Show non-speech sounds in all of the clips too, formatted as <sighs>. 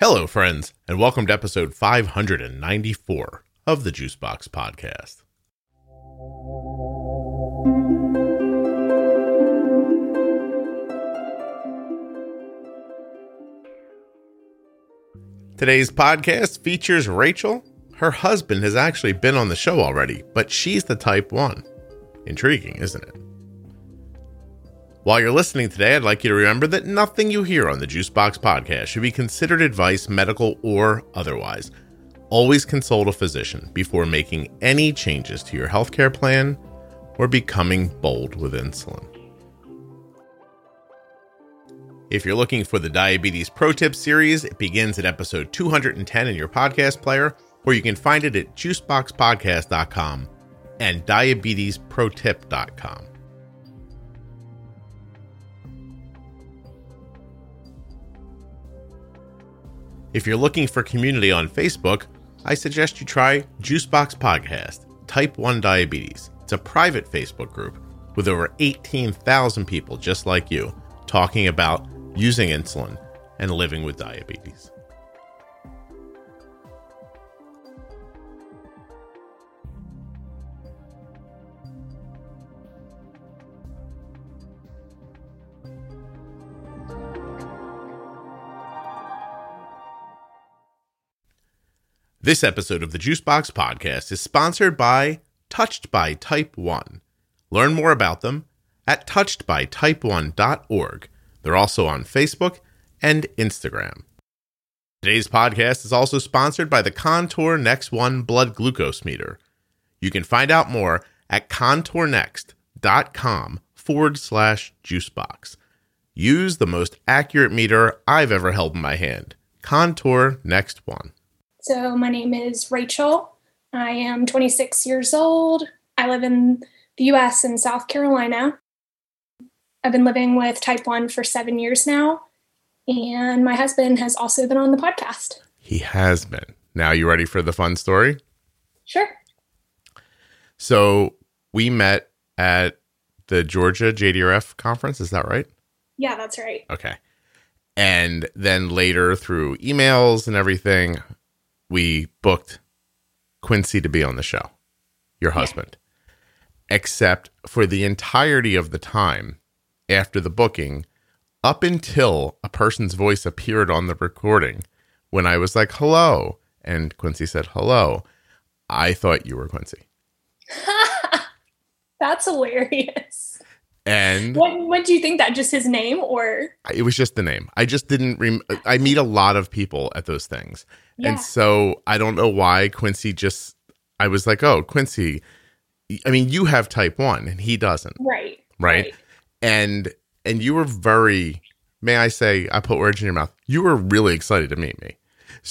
Hello, friends, and welcome to episode 594 of the Juicebox Podcast. Today's podcast features Rachel. Her husband has actually been on the show already, but she's the type 1. Intriguing, isn't it? While you're listening today, I'd like you to remember that nothing you hear on the Juicebox podcast should be considered advice, medical or otherwise. Always consult a physician before making any changes to your healthcare plan or becoming bold with insulin. If you're looking for the Diabetes Pro Tip series, it begins at episode 210 in your podcast player, or you can find it at juiceboxpodcast.com and diabetesprotip.com. If you're looking for community on Facebook, I suggest you try Juicebox Podcast, Type 1 Diabetes. It's a private Facebook group with over 18,000 people just like you talking about using insulin and living with diabetes. This episode of the Juicebox Podcast is sponsored by Touched by Type 1. Learn more about them at touchedbytype1.org. They're also on Facebook and Instagram. Today's podcast is also sponsored by the Contour Next One blood glucose meter. You can find out more at contournext.com forward slash juicebox. Use the most accurate meter I've ever held in my hand. Contour Next One. So, my name is Rachel. I am 26 years old. I live in the US in South Carolina. I've been living with type 1 for seven years now. And my husband has also been on the podcast. He has been. Now, you ready for the fun story? Sure. So, we met at the Georgia JDRF conference. Is that right? Yeah, that's right. Okay. And then later, through emails and everything, we booked Quincy to be on the show, your husband. Except for the entirety of the time after the booking, up until a person's voice appeared on the recording, when I was like, hello, and Quincy said, hello, I thought you were Quincy. <laughs> That's hilarious. And What, what do you think that? Just his name or? it was just the name. I just didn't. Rem- I meet a lot of people at those things, Yeah. and so I don't know why Quincy just. I was like, oh, Quincy. I mean, you have type one, and he doesn't, Right. right? And and you were very. May I say, I put words in your mouth. You were really excited to meet me.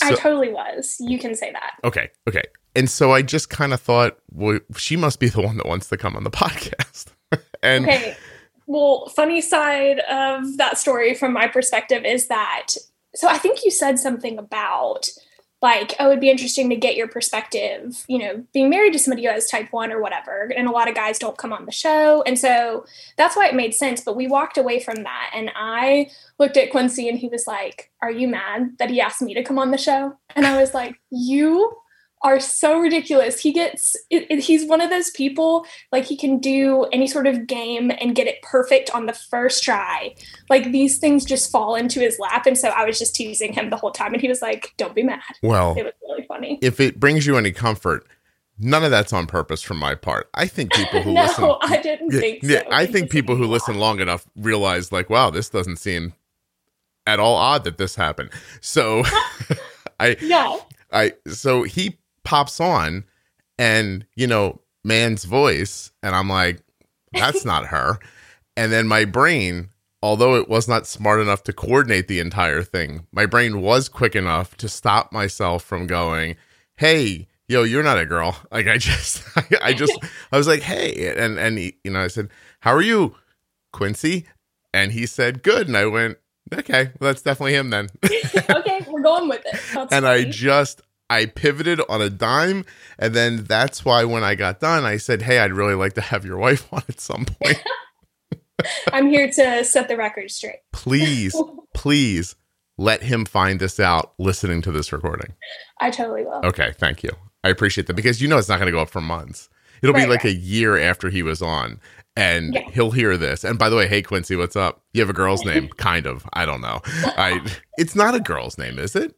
I totally was. You can say that. okay, okay, and so I just kind of thought, well, she must be the one that wants to come on the <laughs> podcast, and Okay. Well, funny side of that story from my perspective is that so I think you said something about like, oh, it'd be interesting to get your perspective, you know, being married to somebody who has type one or whatever. And a lot of guys don't come on the show. And so that's why it made sense. But we walked away from that. And I looked at Quincy and he was like, Are you mad that he asked me to come on the show? And I was like, You are so ridiculous. He gets, it, it- he's one of those people, like, he can do any sort of game and get it perfect on the first try. Like, these things just fall into his lap. And so I was just teasing him the whole time. And he was like, Don't be mad. well, It was really funny. if it brings you any comfort, none of that's on purpose from my part. I think people who <laughs> no, listen, No, I didn't yeah, think so. yeah, I think people who listen long enough realize, like, wow, this doesn't seem at all odd that this happened. So, <laughs> I, <laughs> Yeah. I, so he pops on, and you know, man's voice, and I'm like, that's not <laughs> her. And then my brain, although it was not smart enough to coordinate the entire thing, my brain was quick enough to stop myself from going, "Hey, yo, you're not a girl." <laughs> Like I just, <laughs> I, I just, I was like, "Hey," and and he, you know, I said, "How are you, Quincy?" And he said, "Good." And I went, "Okay, well, that's definitely him then." okay, we're going with it. That's and I just I pivoted on a dime, and then that's why when I got done, I said, "Hey, I'd really like to have your wife <laughs> on at some point. <laughs> <laughs> I'm here to set the record straight. Please, please let him find this out listening to this recording. I totally will. Okay, thank you. I appreciate that because you know it's not going to go up for months. It'll Right, be like right. a year after he was on, and Yeah. he'll hear this. And by the way, hey Quincy, what's up? You have a girl's name? kind of. I don't know. I. It's not a girl's name, is it?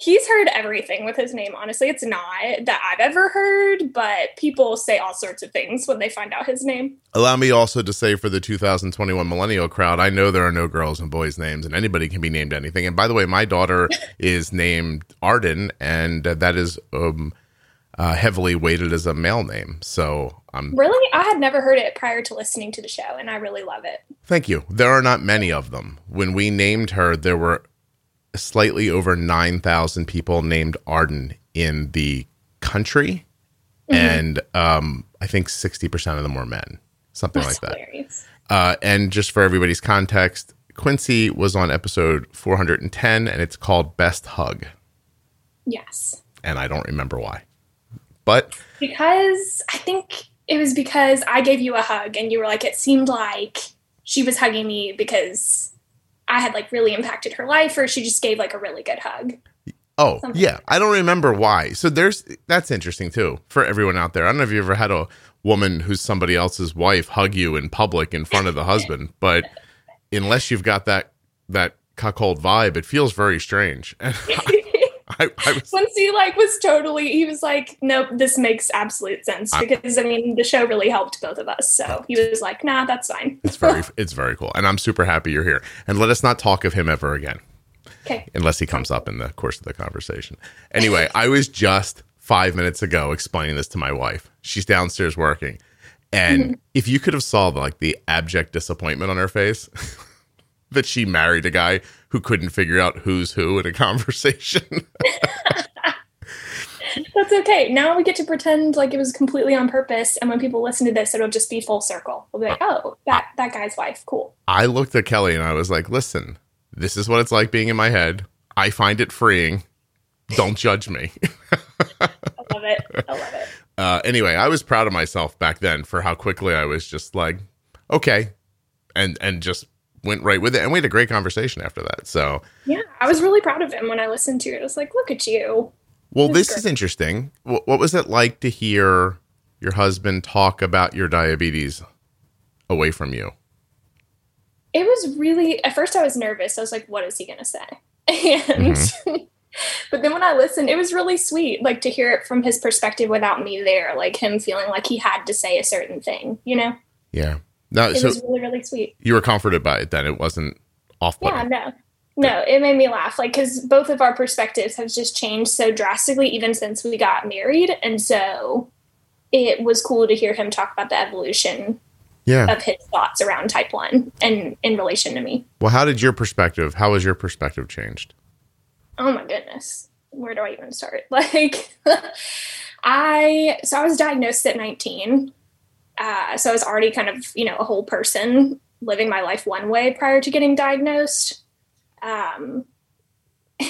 He's heard everything with his name. Honestly, it's not that I've ever heard, but people say all sorts of things when they find out his name. Allow me also to say for the 2021 millennial crowd, I know there are no girls and boys names, and anybody can be named anything. And by the way, my daughter <laughs> is named Arden, and that is um, uh, heavily weighted as a male name. So I'm Really, I had never heard it prior to listening to the show, and I really love it. thank you. There are not many of them. When we named her, there were slightly over 9,000 people named Arden in the country, and um, I think 60% of them were men, something That's like that. hilarious. Uh, and just for everybody's context, Quincy was on episode 410, and it's called Best Hug. Yes. And I don't remember why. But Because I think it was because I gave you a hug and you were like, it seemed like she was hugging me because I had like really impacted her life, or she just gave like a really good hug. oh, Something yeah, I don't remember why. So there's that's interesting too for everyone out there. I don't know if you ever had a woman who's somebody else's wife hug you in public in front of the husband, <laughs> but unless you've got that that cuckold vibe, it feels very strange. <laughs> And I, <laughs> I was Quincy like was totally he was like, Nope, this makes absolute sense because I mean the show really helped both of us. So he was like, nah, that's fine. it's very <laughs> it's very cool, and I'm super happy you're here. And let us not talk of him ever again. Okay. unless he comes up in the course of the conversation. Anyway, I was just five minutes ago explaining this to my wife. She's downstairs working. And mm-hmm. if you could have saw like the abject disappointment on her face <laughs> that she married a guy who couldn't figure out who's who in a <laughs> conversation. That's okay. Now we get to pretend like it was completely on purpose, and when people listen to this, it'll just be full circle. We'll be like, "Oh, that that guy's wife, cool." I looked at Kelly and I was like, listen, this is what it's like being in my head. I find it freeing. Don't judge me. <laughs> I love it. I love it. uh, anyway, I was proud of myself back then for how quickly I was just like, okay, and and just went right with it, and we had a great conversation after that. So, Yeah, I was really proud of him when I listened to it. I was like, "Look at you." well, this is interesting. What, what was it like to hear your husband talk about your diabetes away from you? It was really at first I was nervous. I was like, "What is he gonna say?" <laughs> And mm-hmm. <laughs> but then when I listened, it was really sweet, like to hear it from his perspective without me there, like him feeling like he had to say a certain thing. You know, Yeah. No, it so was really really sweet. you were comforted by it then. It wasn't off Yeah, no, no, it made me laugh. Like, because both of our perspectives have just changed so drastically, even since we got married, and so it was cool to hear him talk about the evolution Yeah. of his thoughts around type one and in relation to me. Well, how did your perspective? How was your perspective changed? Oh my goodness, where do I even start? <laughs> Like, <laughs> I so I was diagnosed at nineteen, uh, so I was already kind of you know a whole person living my life one way prior to getting diagnosed. Um,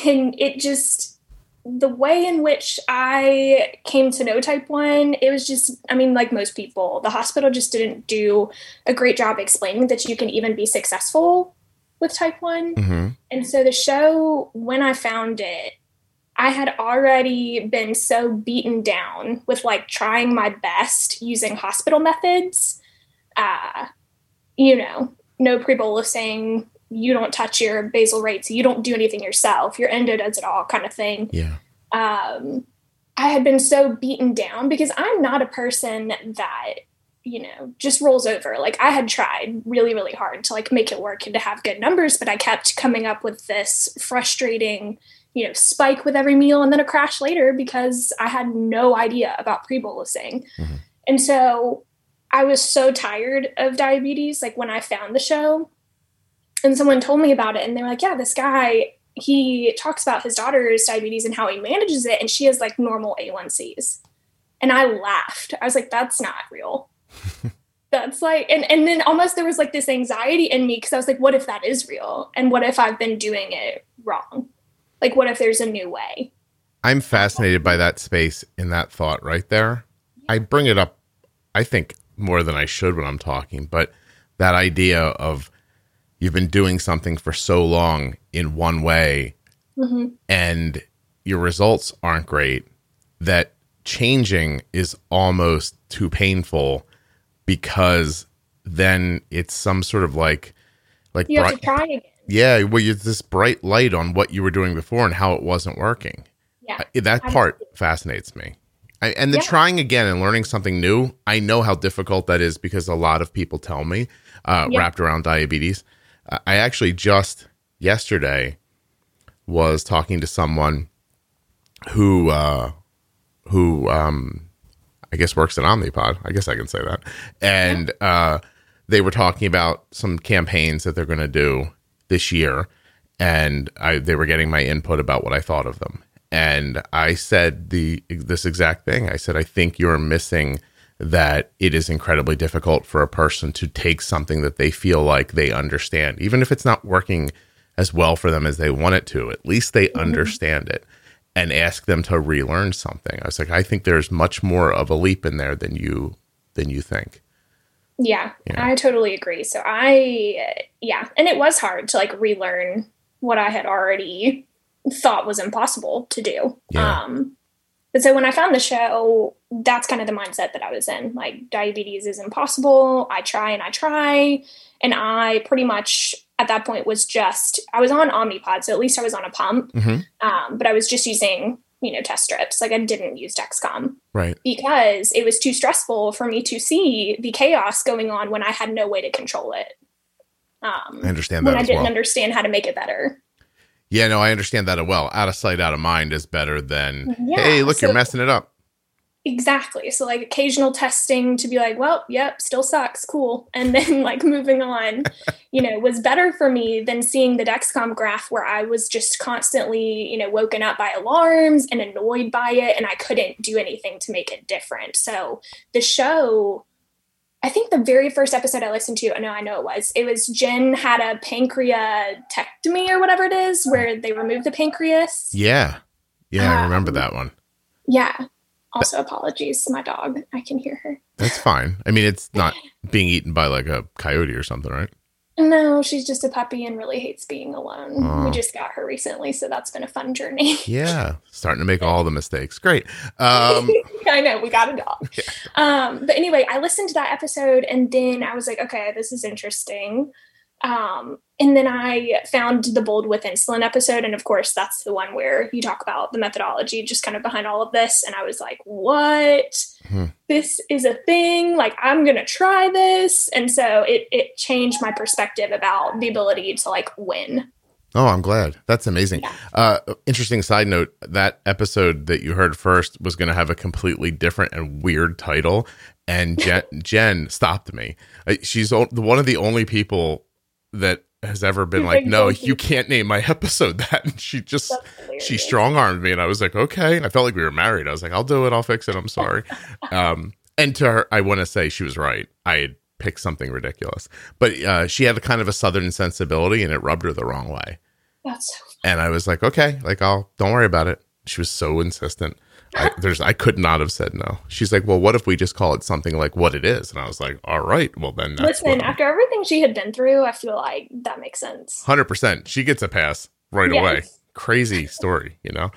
and it just the way in which I came to know type 1, it was just, I mean, like most people, the hospital just didn't do a great job explaining that you can even be successful with type 1. Mm-hmm. And so the show, when I found it, I had already been so beaten down with like trying my best using hospital methods. Uh, you know, no pre bolusing, you don't touch your basal rates, you don't do anything yourself, your endo does it all kind of thing. Yeah. Um, I had been so beaten down because I'm not a person that you know just rolls over like i had tried really really hard to like make it work and to have good numbers but i kept coming up with this frustrating you know spike with every meal and then a crash later because i had no idea about pre-bolusing. Mhm. and so i was so tired of diabetes like when i found the show. And someone told me about it and they were like yeah this guy he talks about his daughter's diabetes and how he manages it and she has like normal a1cs and i laughed. I was like that's not real. <laughs> That's like and and then almost there was like this anxiety in me because i was like what if that is real? And what if i've been doing it wrong like what if there's a new way I'm fascinated by that space in that thought right there. I bring it up, I think, more than I should when I'm talking, but that idea of you've been doing something for so long in one way Mhm. and your results aren't great that changing is almost too painful because then it's some sort of like like You have bright- to try again. Yeah well you this bright light on what you were doing before and how it wasn't working Yeah. That part fascinates me I, and the Yeah. trying again and learning something new i know how difficult that is because a lot of people tell me uh, Yeah. wrapped around diabetes Uh, i actually just yesterday was talking to someone who uh who um i guess works at omnipod i guess i can say that and uh they were talking about some campaigns that they're going to do this year and I, they were getting my input about what I thought of them. And I said the this exact thing. I said I think you're missing that it is incredibly difficult for a person to take something that they feel like they understand, even if it's not working as well for them as they want it to. At least they mm-hmm. understand it, and ask them to relearn something. I was like, I think there's much more of a leap in there than you than you think. Yeah, Yeah. I totally agree. So I, yeah, and it was hard to like relearn what I had already thought was impossible to do. Yeah. Um, but so when I found the show, that's kind of the mindset that I was in. Like diabetes is impossible. I try and I try, and I pretty much at that point was just I was on Omnipod, so at least I was on a pump. Mhm. Um, but I was just using you know test strips. Like I didn't use Dexcom Right. because it was too stressful for me to see the chaos going on when I had no way to control it. Um, I understand when that I didn't well. understand how to make it better. Yeah, no, I understand that as well. Out of sight, out of mind is better than Yeah, hey, look, you're messing it up. Exactly. So like occasional testing to be like, well, yep, still sucks, cool, and then <laughs> like moving on, you know, was better for me than seeing the Dexcom graph where I was just constantly, you know, woken up by alarms and annoyed by it, and I couldn't do anything to make it different. So the show. I think the very first episode I listened to, no, I know it was. It was Jen had a pancreatectomy or whatever it is, where they remove the pancreas. Yeah, yeah, I remember Um, that one. Yeah. Also, apologies to my dog. I can hear her. That's fine. I mean, it's not <laughs> being eaten by like a coyote or something, right? No, she's just a puppy and really hates being alone. Oh. We just got her recently, so that's been a fun journey. <laughs> Yeah, starting to make all the mistakes. Great. Um, <laughs> I know, we got a dog. Um, but anyway, I listened to that episode and then I was like, okay, this is interesting. Um, and then I found the Bold with Insulin episode. And of course, that's the one where you talk about the methodology just kind of behind all of this. And I was like, what? Hmm. This is a thing. Like, I'm going to try this. And so it, it changed my perspective about the ability to like win. oh, I'm glad. That's amazing. Yeah. Uh, interesting side note: that episode that you heard first was going to have a completely different and weird title, and Jen, <laughs> Jen stopped me. Uh, She's one of the only people that has ever been like, "No, you can't name my episode that." And she just she strong armed me and I was like, okay. And I felt like we were married. I was like, I'll do it. I'll fix it. I'm sorry. <laughs> um, and to her, I want to say she was right. I had picked something ridiculous, but uh, she had a kind of a Southern sensibility and it rubbed her the wrong way. That's so And I was like, okay, like I'll, don't worry about it. She was so insistent. I, there's, I could not have said no. She's like, well, what if we just call it something like what it is? And I was like, all right, well then that's Listen, after everything she had been through, I feel like that makes sense. Hundred percent. She gets a pass right Yes. away. Crazy story, you know.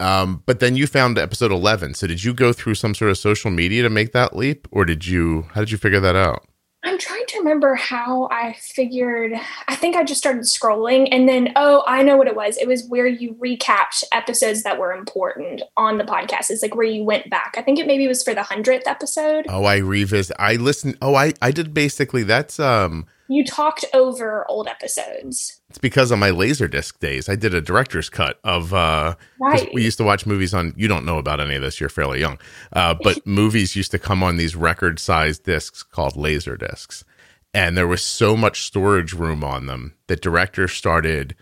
Um, but then you found episode eleven. So did you go through some sort of social media to make that leap, or did you? How did you figure that out? I'm trying to remember how I figured. I think I just started scrolling, and then oh, I know what it was. It was where you recapped episodes that were important on the podcast. It's like where you went back. I think it maybe was for the hundredth episode. Oh, I revisit. I listened. Oh, I I did basically. That's um. You talked over old episodes, It's because of my laserdisc days. I did a director's cut of uh right? we used to watch movies on you don't know about any of this, you're fairly young. Uh but <laughs> movies used to come on these record sized discs called laser discs. And there was so much storage room on them that directors started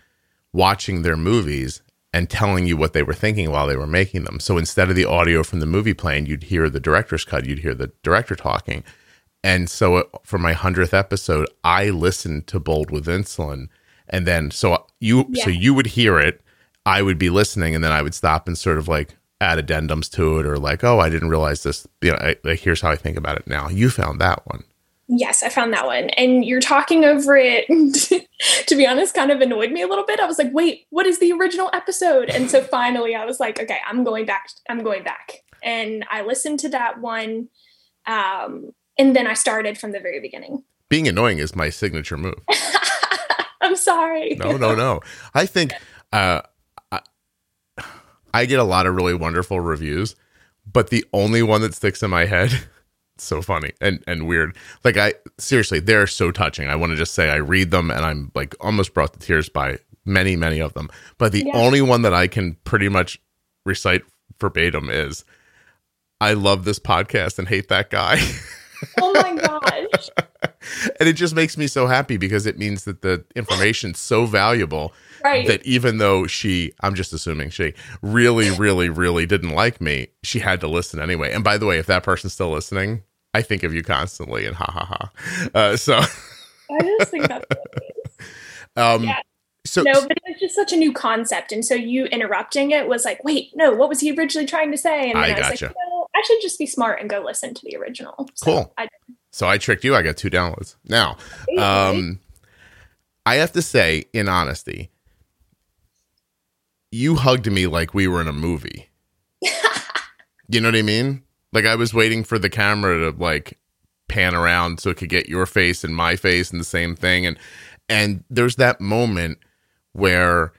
watching their movies and telling you what they were thinking while they were making them. So instead of the audio from the movie playing, you'd hear the director's cut, you'd hear the director talking. And so for my 100th episode, I listened to Bold with Insulin. And then so you so you would hear it, I would be listening and then I would stop and sort of like add addendums to it or like, "Oh, I didn't realize this. You know, I, like here's how I think about it now." You found that one. Yes, I found that one. And you're talking over it, <laughs> to be honest, kind of annoyed me a little bit. I was like, wait, what is the original episode? And so finally I was like, okay, I'm going back. I'm going back. And I listened to that one. Um, and then I started from the very beginning. Being annoying is my signature move. <laughs> I'm sorry. No, no, no. I think uh, I, I get a lot of really wonderful reviews, but the only one that sticks in my head <laughs> so funny and and weird. Like I seriously, they're so touching. I want to just say I read them and I'm like almost brought to tears by many many of them. But the yeah. only one that I can pretty much recite verbatim is I love this podcast and hate that guy. <laughs> Oh my gosh. <laughs> and it just makes me so happy because it means that the information's so valuable right. that even though she, I'm just assuming she really, really, really didn't like me, she had to listen anyway. And by the way, if that person's still listening, I think of you constantly and ha ha ha. Uh, so I just think that's <laughs> um, yeah. So no, but it was just such a new concept, and so you interrupting it was like, wait, no, what was he originally trying to say? And I, I was gotcha. like, well, I should just be smart and go listen to the original. So cool. I, so I tricked you. I got two downloads now. Um, I have to say, in honesty, you hugged me like we were in a movie. <laughs> you know what I mean? Like I was waiting for the camera to like pan around so it could get your face and my face and the same thing and and there's that moment where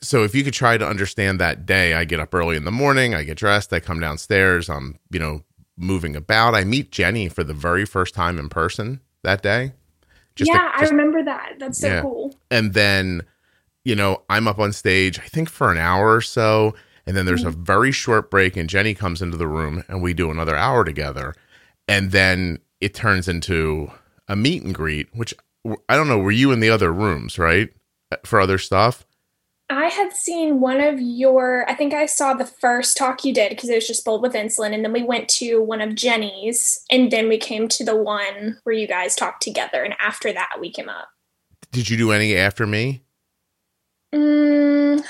so if you could try to understand that day i get up early in the morning i get dressed i come downstairs i'm you know moving about i meet jenny for the very first time in person that day just yeah to, just, i remember that that's so yeah. cool and then you know i'm up on stage i think for an hour or so and then there's mm-hmm. a very short break, and Jenny comes into the room, and we do another hour together. And then it turns into a meet and greet, which I don't know. Were you in the other rooms, right? Uh, for other stuff? I had seen one of your, I think I saw the first talk you did because it was just bold with insulin. And then we went to one of Jenny's, and then we came to the one where you guys talked together. And after that, we came up. Did you do any after me? Mm,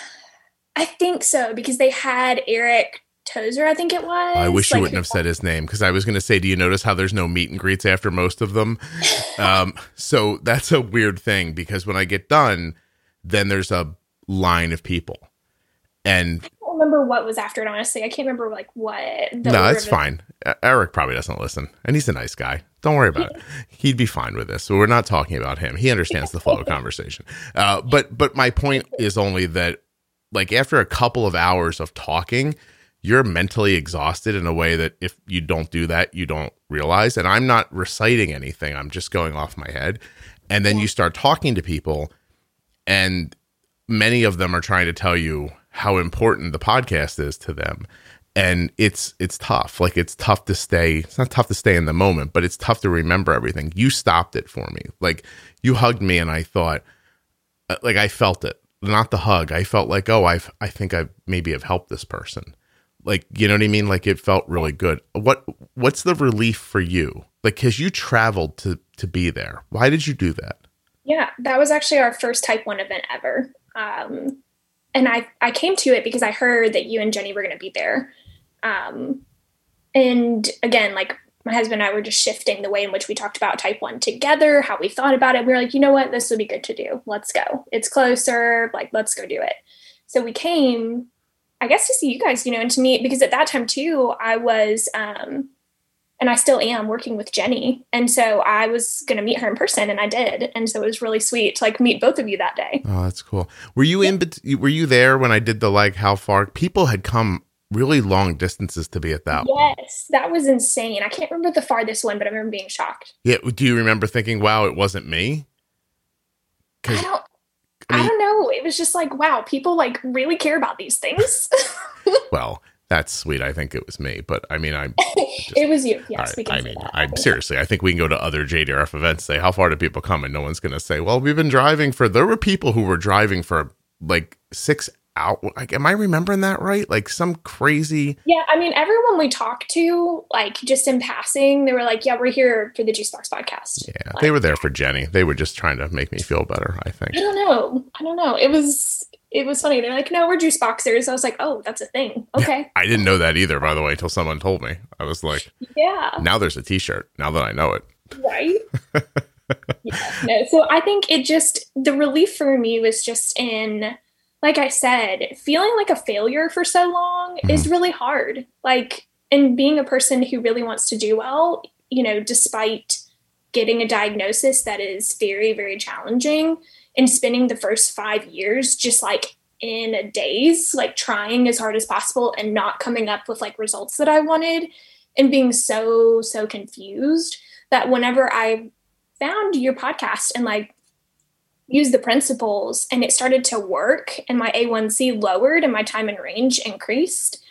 I think so because they had Eric Tozer, I think it was. I wish like, you wouldn't have said his name because I was going to say, do you notice how there's no meet and greets after most of them? <laughs> um, so that's a weird thing because when I get done, then there's a line of people. And I don't remember what was after it, honestly. I can't remember like what. no, that's fine. Eric probably doesn't listen, and he's a nice guy. Don't worry about it. He'd be fine with this. So we're not talking about him. He understands the flow of <laughs> conversation. Uh, but but my point is only that like after a couple of hours of talking, you're mentally exhausted in a way that if you don't do that, you don't realize. And I'm not reciting anything, I'm just going off my head. And then you start talking to people, and many of them are trying to tell you how important the podcast is to them. And it's it's tough. Like it's tough to stay. It's not tough to stay in the moment, but it's tough to remember everything. You stopped it for me. Like you hugged me, and I thought, uh, like I felt it not the hug. I felt like, oh, I I think I maybe have helped this person. Like, you know what I mean? Like it felt really good. What what's the relief for you? Like cuz you traveled to to be there. Why did you do that? Yeah, that was actually our first type 1 event ever. Um and I I came to it because I heard that you and Jenny were going to be there. Um and again, like my husband and I were just shifting the way in which we talked about type 1 together, how we thought about it. We were like, you know what? This would be good to do. Let's go. It's closer. Like, let's go do it. So we came, I guess, to see you guys, you know, and to meet, because at that time too, I was, um, and I still am working with Jenny. And so I was going to meet her in person and I did. And so it was really sweet to like meet both of you that day. Oh, that's cool. Were you in, were you there when I did the like how far people had come really long distances to be at that yes, that was insane. I can't remember the farthest one, but I remember being shocked. Yeah. Do you remember thinking, wow, it wasn't me? I don't, I, mean, I don't know. It was just like, wow, people like really care about these things. <laughs> well, that's sweet. I think it was me, but I mean, I'm. <laughs> it was you. Yes, right, I mean, I'm seriously. I think we can go to other JDRF events. Say, how far do people come? And no one's going to say, well, we've been driving for. There were people who were driving for like six out like am i remembering that right like some crazy yeah i mean everyone we talked to like just in passing they were like yeah we're here for the juicebox podcast yeah like, they were there for jenny they were just trying to make me feel better i think i don't know i don't know it was it was funny they're like no we're juice boxers i was like oh that's a thing okay i didn't know that either by the way until someone told me i was like yeah now there's a t-shirt now that i know it Right. <laughs> yeah. No. So I think it just the relief for me was just in like I said, feeling like a failure for so long mm-hmm. is really hard. Like and being a person who really wants to do well, you know, despite getting a diagnosis that is very, very challenging and spending the first five years just like in a daze, like trying as hard as possible and not coming up with like results that I wanted and being so, so confused that whenever I found your podcast and like used the principles and it started to work and my A1C lowered and my time in range increased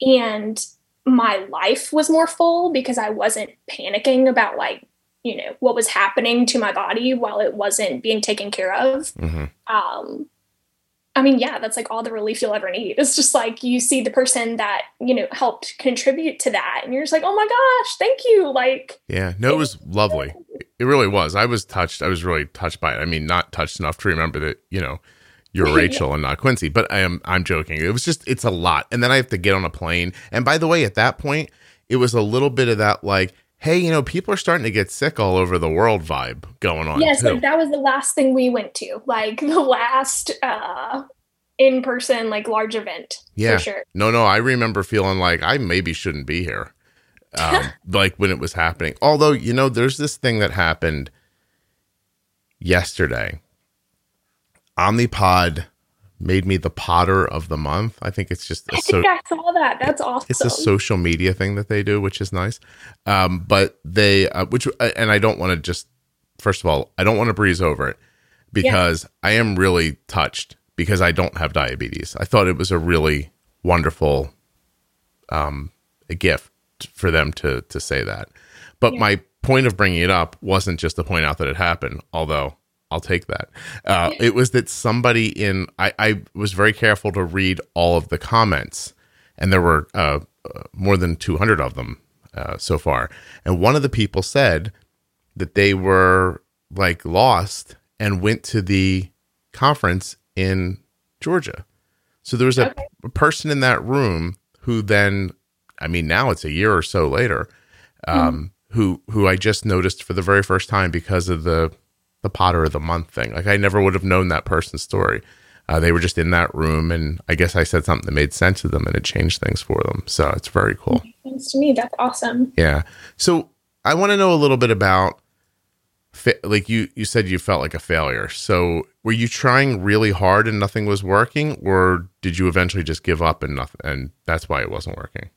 and my life was more full because I wasn't panicking about like you know what was happening to my body while it wasn't being taken care of mm-hmm. um i mean yeah that's like all the relief you'll ever need it's just like you see the person that you know helped contribute to that and you're just like oh my gosh thank you like yeah no it was lovely it really was i was touched i was really touched by it i mean not touched enough to remember that you know you're <laughs> Rachel and not Quincy, but I am I'm joking. It was just it's a lot. And then I have to get on a plane. And by the way, at that point, it was a little bit of that like hey, you know, people are starting to get sick all over the world vibe going on. Yes, like that was the last thing we went to, like <laughs> the last uh in person like large event. Yeah, sure. No, no, I remember feeling like I maybe shouldn't be here. Um, <laughs> like when it was happening. Although, you know, there's this thing that happened yesterday. Omnipod made me the Podder of the month. I think it's just. I so, think I saw that. That's awesome. It's a social media thing that they do, which is nice. Um, but they, uh, which, uh, and I don't want to just. First of all, I don't want to breeze over it because yeah. I am really touched because I don't have diabetes. I thought it was a really wonderful, um, a gift for them to to say that. But yeah. my point of bringing it up wasn't just to point out that it happened, although I'll take that. Uh, it was that somebody in I, I, was very careful to read all of the comments, and there were uh, uh, more than two hundred of them uh, so far. And one of the people said that they were like lost and went to the conference in Georgia. So there was a, okay. person in that room who then, I mean, now it's a year or so later, um, mm. who who I just noticed for the very first time because of the the Podder of the Month thing. Like I never would have known that person's story. Uh, they were just in that room, and I guess I said something that made sense to them, and it changed things for them. So it's very cool. Thanks to me. That's awesome. Yeah. So I want to know a little bit about, fa- like you you said you felt like a failure. So were you trying really hard and nothing was working, or did you eventually just give up and nothing, and that's why it wasn't working?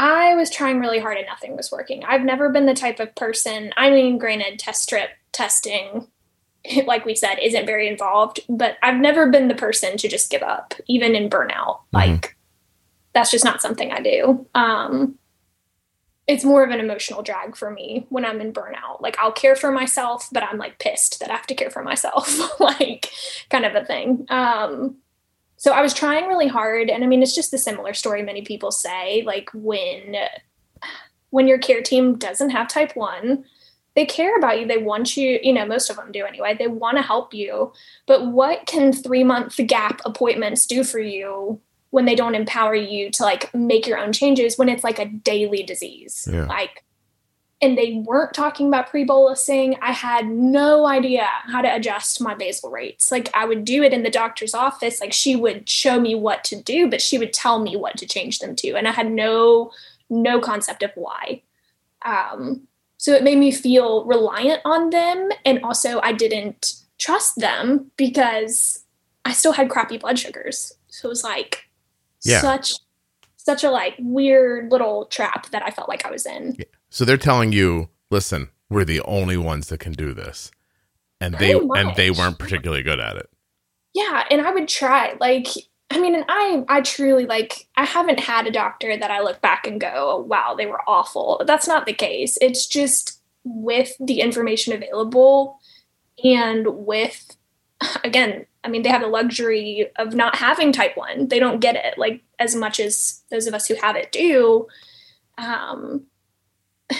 I was trying really hard and nothing was working. I've never been the type of person. I mean, granted, test strip testing, <laughs> like we said, isn't very involved, but I've never been the person to just give up, even in burnout. Mm-hmm. Like, that's just not something I do. Um, it's more of an emotional drag for me when I'm in burnout. Like, I'll care for myself, but I'm like pissed that I have to care for myself, <laughs> like, kind of a thing. Um, so I was trying really hard. And I mean, it's just the similar story many people say. Like, when when your care team doesn't have type 1 they care about you. They want you, you know, most of them do anyway. They want to help you. But what can three month gap appointments do for you when they don't empower you to like make your own changes when it's like a daily disease? Yeah. Like, and they weren't talking about pre bolusing. I had no idea how to adjust my basal rates. Like, I would do it in the doctor's office. Like, she would show me what to do, but she would tell me what to change them to. And I had no, no concept of why. Um, so it made me feel reliant on them. And also, I didn't trust them because I still had crappy blood sugars. So it was like yeah. such such a like weird little trap that I felt like I was in. Yeah. So they're telling you, listen, we're the only ones that can do this. And Pretty they much. and they weren't particularly good at it. Yeah, and I would try. Like I mean, and I I truly like I haven't had a doctor that I look back and go, oh, wow, they were awful. That's not the case. It's just with the information available and with <sighs> again, I mean, they have the luxury of not having type 1. They don't get it like as much as those of us who have it do. Um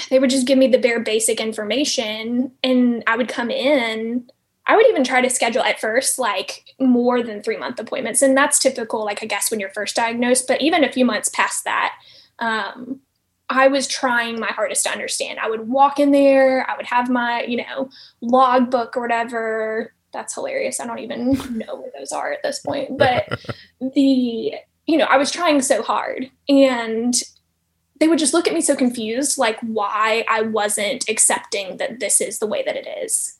they would just give me the bare basic information and I would come in I would even try to schedule at first like more than three month appointments. And that's typical, like I guess when you're first diagnosed, but even a few months past that, um, I was trying my hardest to understand. I would walk in there, I would have my, you know, logbook or whatever. That's hilarious. I don't even <laughs> know where those are at this point. But <laughs> the, you know, I was trying so hard and they would just look at me so confused, like why I wasn't accepting that this is the way that it is.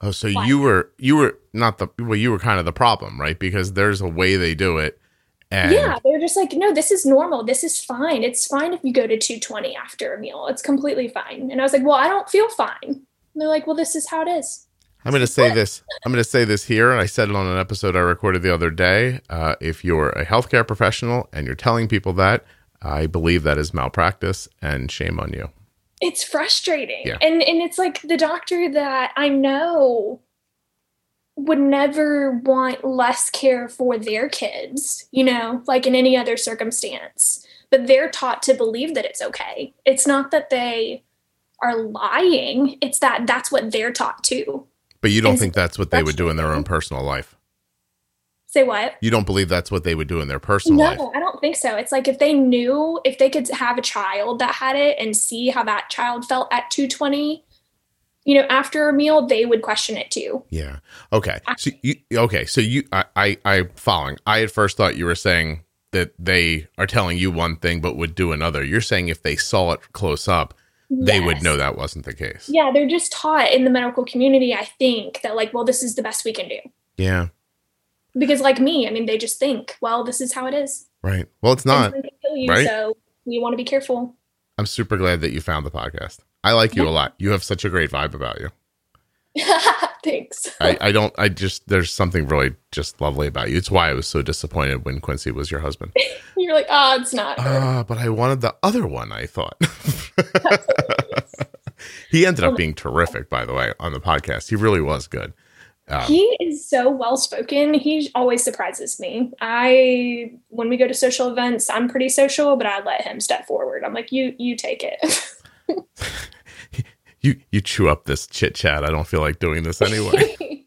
Oh, so why? you were you were not the well, you were kind of the problem, right? Because there's a way they do it. And yeah, they're just like, no, this is normal. This is fine. It's fine if you go to 220 after a meal. It's completely fine. And I was like, well, I don't feel fine. And they're like, well, this is how it is. I'm going to say this. I'm going to say this here. I said it on an episode I recorded the other day. Uh, if you're a healthcare professional and you're telling people that, I believe that is malpractice and shame on you. It's frustrating. Yeah. And and it's like the doctor that I know would never want less care for their kids, you know, like in any other circumstance. But they're taught to believe that it's okay. It's not that they are lying, it's that that's what they're taught to. But you don't and think that's what they would do in their own personal life? Say what? You don't believe that's what they would do in their personal no, life? No, I don't think so. It's like if they knew, if they could have a child that had it and see how that child felt at 220, you know, after a meal, they would question it too. Yeah. Okay. So you, okay. So you, I, I, I following. I at first thought you were saying that they are telling you one thing but would do another. You're saying if they saw it close up, yes. they would know that wasn't the case. Yeah, they're just taught in the medical community. I think that like, well, this is the best we can do. Yeah because like me i mean they just think well this is how it is. Right. Well it's not you, right? so you want to be careful. I'm super glad that you found the podcast. I like you a lot. You have such a great vibe about you. <laughs> Thanks. I, I don't i just there's something really just lovely about you. It's why i was so disappointed when quincy was your husband. <laughs> You're like oh it's not uh, but i wanted the other one i thought. <laughs> He ended up being terrific by the way on the podcast. He really was good um, he is so well spoken. He always surprises me. I when we go to social events, I'm pretty social, but I let him step forward. I'm like, you you take it. <laughs> you you chew up this chit chat. I don't feel like doing this anyway. <laughs>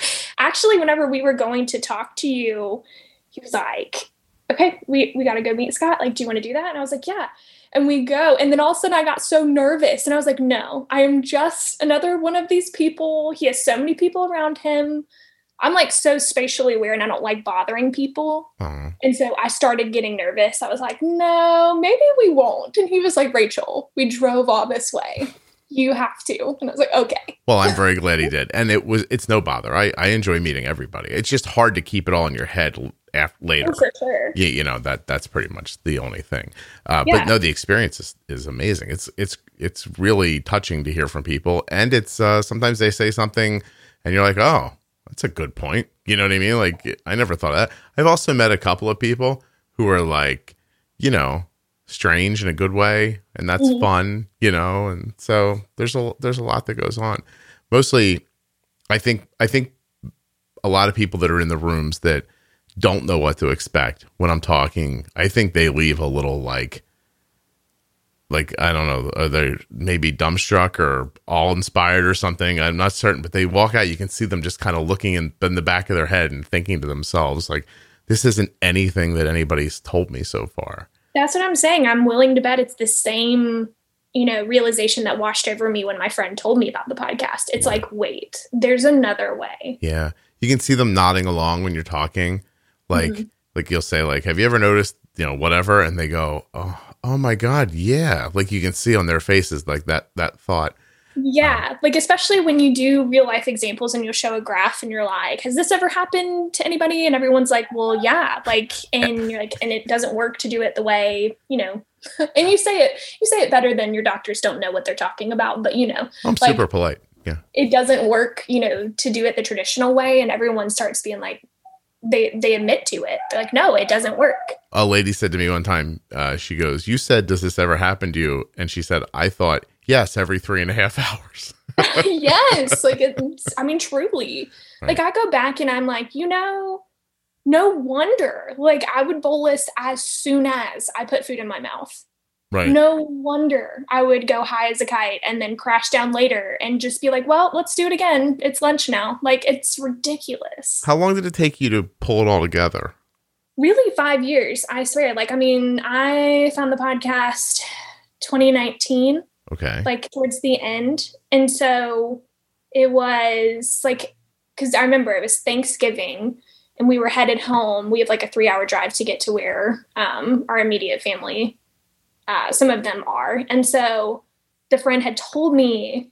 <laughs> Actually, whenever we were going to talk to you, he was like, "Okay, we we got to go meet Scott. Like, do you want to do that?" And I was like, "Yeah." And we go. And then all of a sudden i got so nervous and i was like no i am just another one of these people. He has so many people around him. I'm like so spatially aware and i don't like bothering people. Uh-huh. and so i started getting nervous. I was like no maybe we won't. And he was like rachel we drove all this way. You have to. And i was like okay. Well i'm <laughs> very glad he did. And it was it's no bother. I i enjoy meeting everybody. It's just hard to keep it all in your head after later. Oh, for sure. Yeah, you know that that's pretty much the only thing. Uh, yeah. But no, the experience is, is amazing. It's it's it's really touching to hear from people, and it's uh, sometimes they say something, and you're like, oh, that's a good point. You know what I mean? Like I never thought of that. I've also met a couple of people who are like, you know, strange in a good way, and that's mm-hmm. fun. You know, and so there's a there's a lot that goes on. Mostly, I think I think a lot of people that are in the rooms that don't know what to expect when I'm talking. I think they leave a little like, like I don't know, are they maybe dumbstruck or all inspired or something? I'm not certain, but they walk out. You can see them just kind of looking in, in the back of their head and thinking to themselves, like, "This isn't anything that anybody's told me so far." That's what I'm saying. I'm willing to bet it's the same, you know, realization that washed over me when my friend told me about the podcast. It's like, wait, there's another way. Yeah. You can see them nodding along when you're talking like mm-hmm. like you'll say like, "Have you ever noticed, you know, whatever?" and they go, "Oh, oh my god, yeah." Like you can see on their faces like that that thought. Yeah, um, like especially when you do real life examples and you'll show a graph and you're like, "Has this ever happened to anybody?" and everyone's like, "Well, yeah." Like and you're like and it doesn't work to do it the way, you know, <laughs> and you say it you say it better than your doctors don't know what they're talking about, but you know. I'm like, super polite. Yeah. It doesn't work, you know, to do it the traditional way and everyone starts being like, they they admit to it. They're like, no, it doesn't work. A lady said to me one time, uh, she goes, "You said, does this ever happen to you?" And she said, "I thought yes, every three and a half <laughs> hours." <laughs> yes, like it's. I mean, truly, right. like I go back and I'm like, you know, no wonder. Like I would bolus as soon as I put food in my mouth. Right. No wonder I would go high as a kite and then crash down later and just be like, well, let's do it again. It's lunch now. Like, it's ridiculous. How long did it take you to pull it all together? Really, five years, I swear. Like, I mean, I found the podcast 2019, Okay. like towards the end. And so it was like, because I remember it was Thanksgiving and we were headed home. We have like a three hour drive to get to where um, our immediate family, uh, some of them are. And so the friend had told me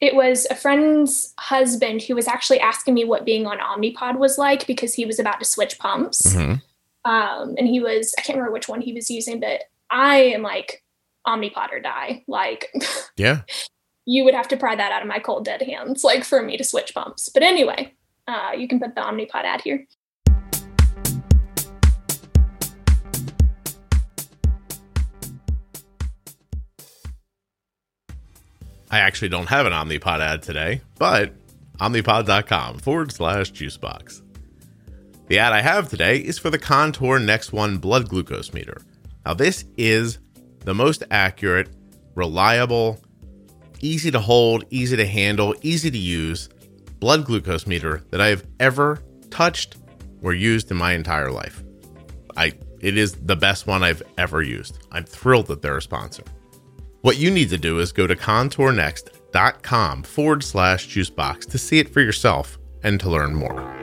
it was a friend's husband who was actually asking me what being on Omnipod was like because he was about to switch pumps. Mhm. Um, and he was, I can't remember which one he was using, but I am like Omnipod or die. Like, <laughs> Yeah. you would have to pry that out of my cold dead hands, like for me to switch pumps. But anyway, uh, you can put the Omnipod ad here. I actually don't have an Omnipod ad today, but omnipod.com forward slash juicebox. The ad I have today is for the Contour Next One blood glucose meter. Now, this is the most accurate, reliable, easy to hold, easy to handle, easy to use blood glucose meter that I have ever touched or used in my entire life. I it is the best one I've ever used. I'm thrilled that they're a sponsor. What you need to do is go to contournext.com forward slash juicebox to see it for yourself and to learn more.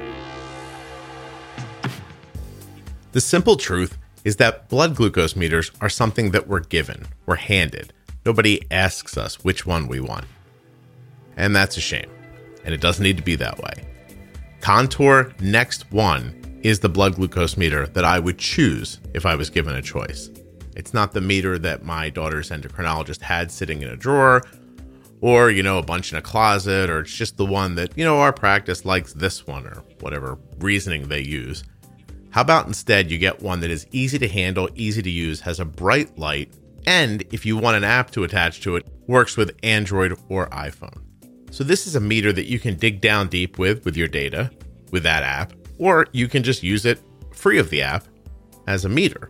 The simple truth is that blood glucose meters are something that we're given, we're handed. Nobody asks us which one we want. And that's a shame. And it doesn't need to be that way. Contour Next One is the blood glucose meter that I would choose if I was given a choice. It's not the meter that my daughter's endocrinologist had sitting in a drawer or, you know, a bunch in a closet, or it's just the one that, you know, our practice likes this one or whatever reasoning they use. How about instead you get one that is easy to handle, easy to use, has a bright light, and if you want an app to attach to it, works with Android or iPhone. So this is a meter that you can dig down deep with with your data with that app, or you can just use it free of the app as a meter.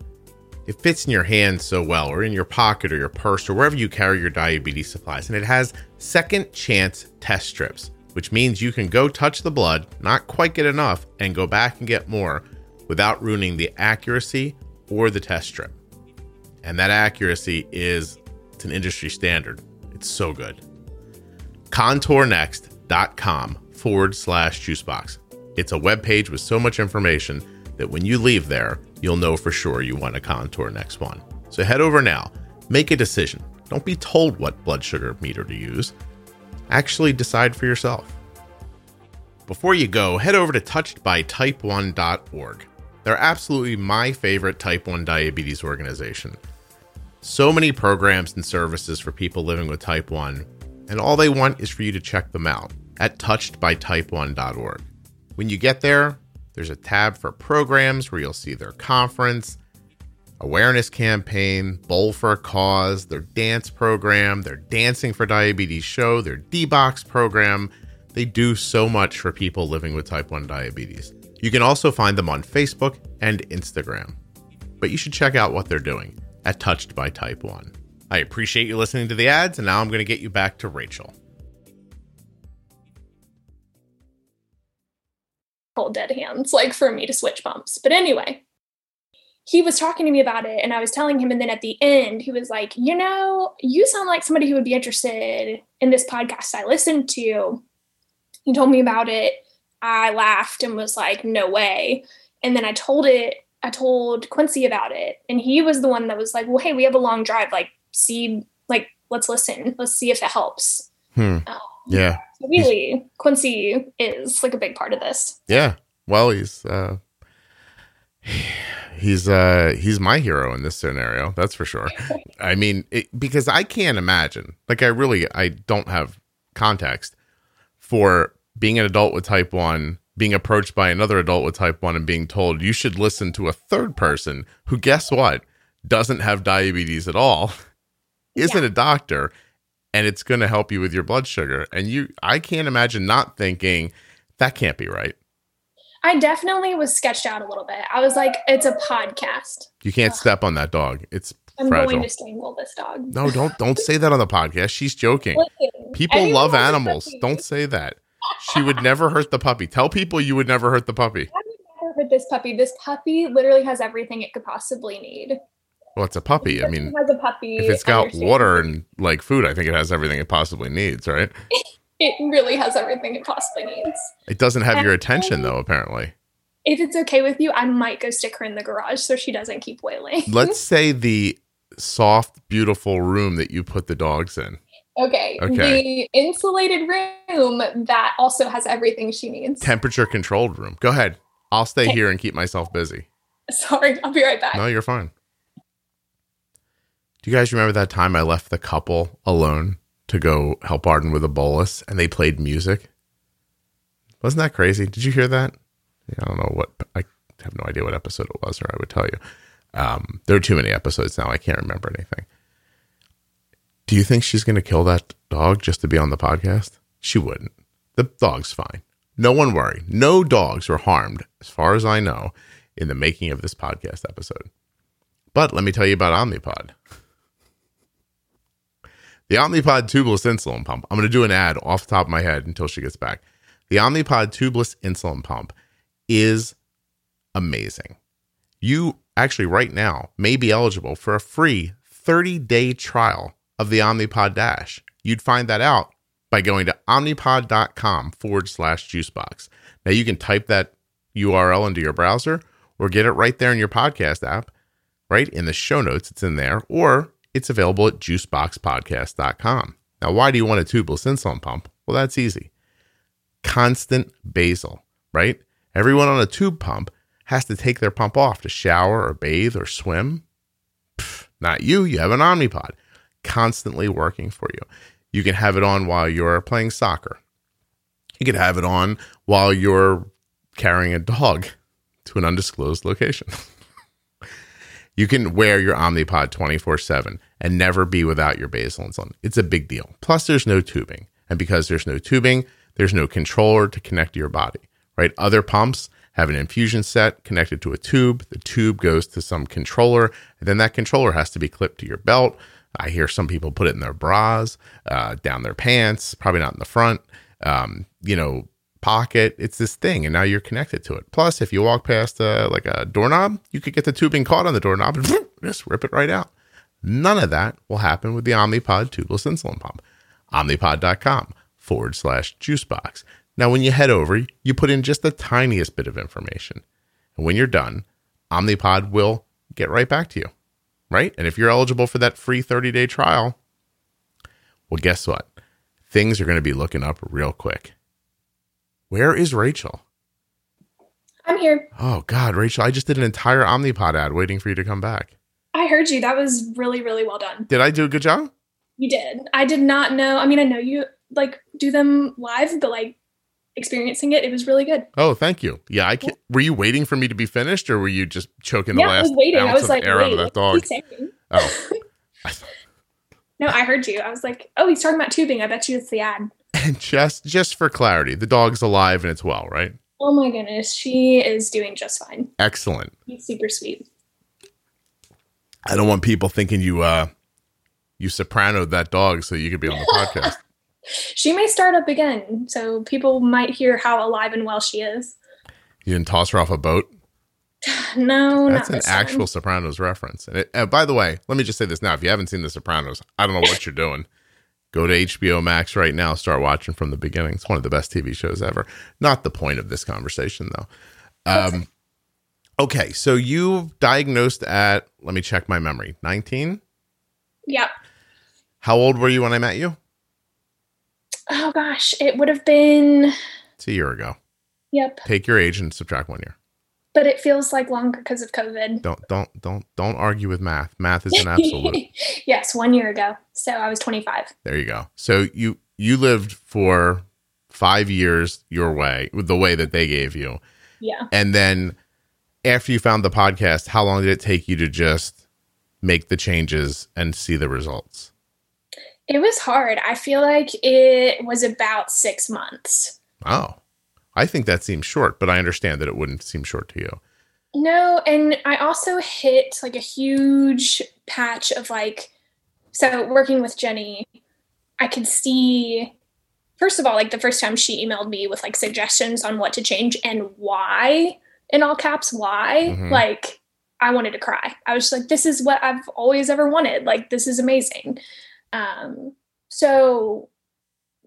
It fits in your hand so well, or in your pocket or your purse, or wherever you carry your diabetes supplies. And it has second chance test strips, which means you can go touch the blood, not quite get enough, and go back and get more without ruining the accuracy or the test strip. And that accuracy is it's an industry standard. It's so good. Contournext.com forward slash juicebox. It's a web page with so much information that when you leave there, you'll know for sure you want a Contour Next One. So head over now, make a decision. Don't be told what blood sugar meter to use. Actually decide for yourself. Before you go, head over to touchedbytype1.org. They're absolutely my favorite type 1 diabetes organization. So many programs and services for people living with type 1, and all they want is for you to check them out at touchedbytype1.org. When you get there, there's a tab for programs where you'll see their conference, awareness campaign, Bowl for a Cause, their dance program, their Dancing for Diabetes show, their D-Box program. They do so much for people living with type 1 diabetes. You can also find them on Facebook and Instagram. But you should check out what they're doing at Touched by Type 1. I appreciate you listening to the ads, and now I'm going to get you back to Rachel. Dead hands, like for me to switch pumps. But anyway, he was talking to me about it and I was telling him. And then at the end, he was like, You know, you sound like somebody who would be interested in this podcast I listened to. He told me about it. I laughed and was like, No way. And then I told it, I told Quincy about it. And he was the one that was like, Well, hey, we have a long drive. Like, see, like, let's listen. Let's see if it helps. Hmm. Um, Yeah. so really, Quincy is like a big part of this. Yeah. Well, he's uh <sighs> he's uh he's my hero in this scenario. That's for sure. <laughs> I mean, it, because I can't imagine. Like I really I don't have context for being an adult with type 1, being approached by another adult with type 1 and being told you should listen to a third person who guess what? doesn't have diabetes at all. <laughs> Isn't Yeah. a doctor and it's going to help you with your blood sugar. And you I can't imagine not thinking that can't be right. I definitely was sketched out a little bit. I was like, it's a podcast. You can't step on that dog. It's I'm fragile. going to strangle this dog. No, don't don't say that on the podcast. She's joking. Listen, People love animals. Don't say that. She would never hurt the puppy. Tell people you would never hurt the puppy. I would never hurt this puppy. This puppy literally has everything it could possibly need. Well, it's a puppy. I mean, It has a puppy. if it's got water and like food, I think it has everything it possibly needs, right? <laughs> it really has everything it possibly needs. It doesn't have your attention though, apparently. If it's okay with you, I might go stick her in the garage so she doesn't keep wailing. Let's <laughs> say the soft, beautiful room that you put the dogs in. Okay. Okay. The insulated room that also has everything she needs. Temperature controlled room. Go ahead. I'll stay Okay. here and keep myself busy. <laughs> Sorry, I'll be right back. No, you're fine. Do you guys remember that time I left the couple alone to go help Arden with a bolus and they played music? Wasn't that crazy? Did you hear that? I don't know what, I have no idea what episode it was, or I would tell you. Um, there are too many episodes now. I can't remember anything. Do you think she's going to kill that dog just to be on the podcast? She wouldn't. The dog's fine. No one worry. No dogs were harmed, as far as I know, in the making of this podcast episode. But let me tell you about Omnipod. The Omnipod tubeless insulin pump. I'm going to do an ad off the top of my head until she gets back. The Omnipod tubeless insulin pump is amazing. You actually, right now, may be eligible for a free 30 day trial of the Omnipod Dash. You'd find that out by going to omnipod.com forward slash juicebox. Now, you can type that URL into your browser or get it right there in your podcast app, right? In the show notes, it's in there, or it's available at juiceboxpodcast.com. Now, why do you want a tubeless insulin pump? Well, that's easy. Constant basal, right? Everyone on a tube pump has to take their pump off to shower or bathe or swim. Pff, not you, you have an Omnipod constantly working for you. You can have it on while you're playing soccer. You can have it on while you're carrying a dog to an undisclosed location. <laughs> you can wear your Omnipod 24 7 and never be without your basal insulin. It's a big deal. Plus, there's no tubing. And because there's no tubing, there's no controller to connect to your body, right? Other pumps have an infusion set connected to a tube. The tube goes to some controller, and then that controller has to be clipped to your belt. I hear some people put it in their bras, uh, down their pants, probably not in the front, um, you know, pocket. It's this thing, and now you're connected to it. Plus, if you walk past uh, like a doorknob, you could get the tubing caught on the doorknob and <laughs> just rip it right out. None of that will happen with the Omnipod tubeless insulin pump. Omnipod.com forward slash juicebox. Now, when you head over, you put in just the tiniest bit of information. And when you're done, Omnipod will get right back to you, right? And if you're eligible for that free 30 day trial, well, guess what? Things are going to be looking up real quick. Where is Rachel? I'm here. Oh, God, Rachel, I just did an entire Omnipod ad waiting for you to come back. I heard you. That was really, really well done. Did I do a good job? You did. I did not know. I mean, I know you like do them live, but like experiencing it, it was really good. Oh, thank you. Yeah, I can, were you waiting for me to be finished, or were you just choking the yeah, I last was waiting. ounce I was like, air out of that dog? Oh, <laughs> No, I heard you. I was like, oh, he's talking about tubing. I bet you it's the ad. <laughs> and just just for clarity, the dog's alive and it's well, right? Oh my goodness, she is doing just fine. Excellent. He's super sweet. I don't want people thinking you uh you sopranoed that dog so you could be on the <laughs> podcast. She may start up again, so people might hear how alive and well she is. You didn't toss her off a boat. <sighs> No, That's not an this time. actual Sopranos reference. And it, uh, by the way, let me just say this now: if you haven't seen The Sopranos, I don't know what you're doing. Go to HBO Max right now. Start watching from the beginning. It's one of the best TV shows ever. Not the point of this conversation, though. Um, okay, so you diagnosed at let me check my memory. 19. Yep. How old were you when I met you? Oh gosh, it would have been. It's a year ago. Yep, Take your age and subtract one year. but it feels like longer because of COVID. Don't don't don't don't argue with math. Math is an absolute. <laughs> yes, one year ago. So I was 25. There you go. So you you lived for five years your way the way that they gave you, Yeah. and then after you found the podcast, how long did it take you to just make the changes and see the results? It was hard. I feel like it was about six months. Wow. I think that seems short, but I understand that it wouldn't seem short to you. No, and I also hit like a huge patch of like, so working with Jenny, I could see, first of all, like the first time she emailed me with like suggestions on what to change and why, in all caps, why, Mhm. like, I wanted to cry. I was like, this is what I've always ever wanted. Like, this is amazing. Um, so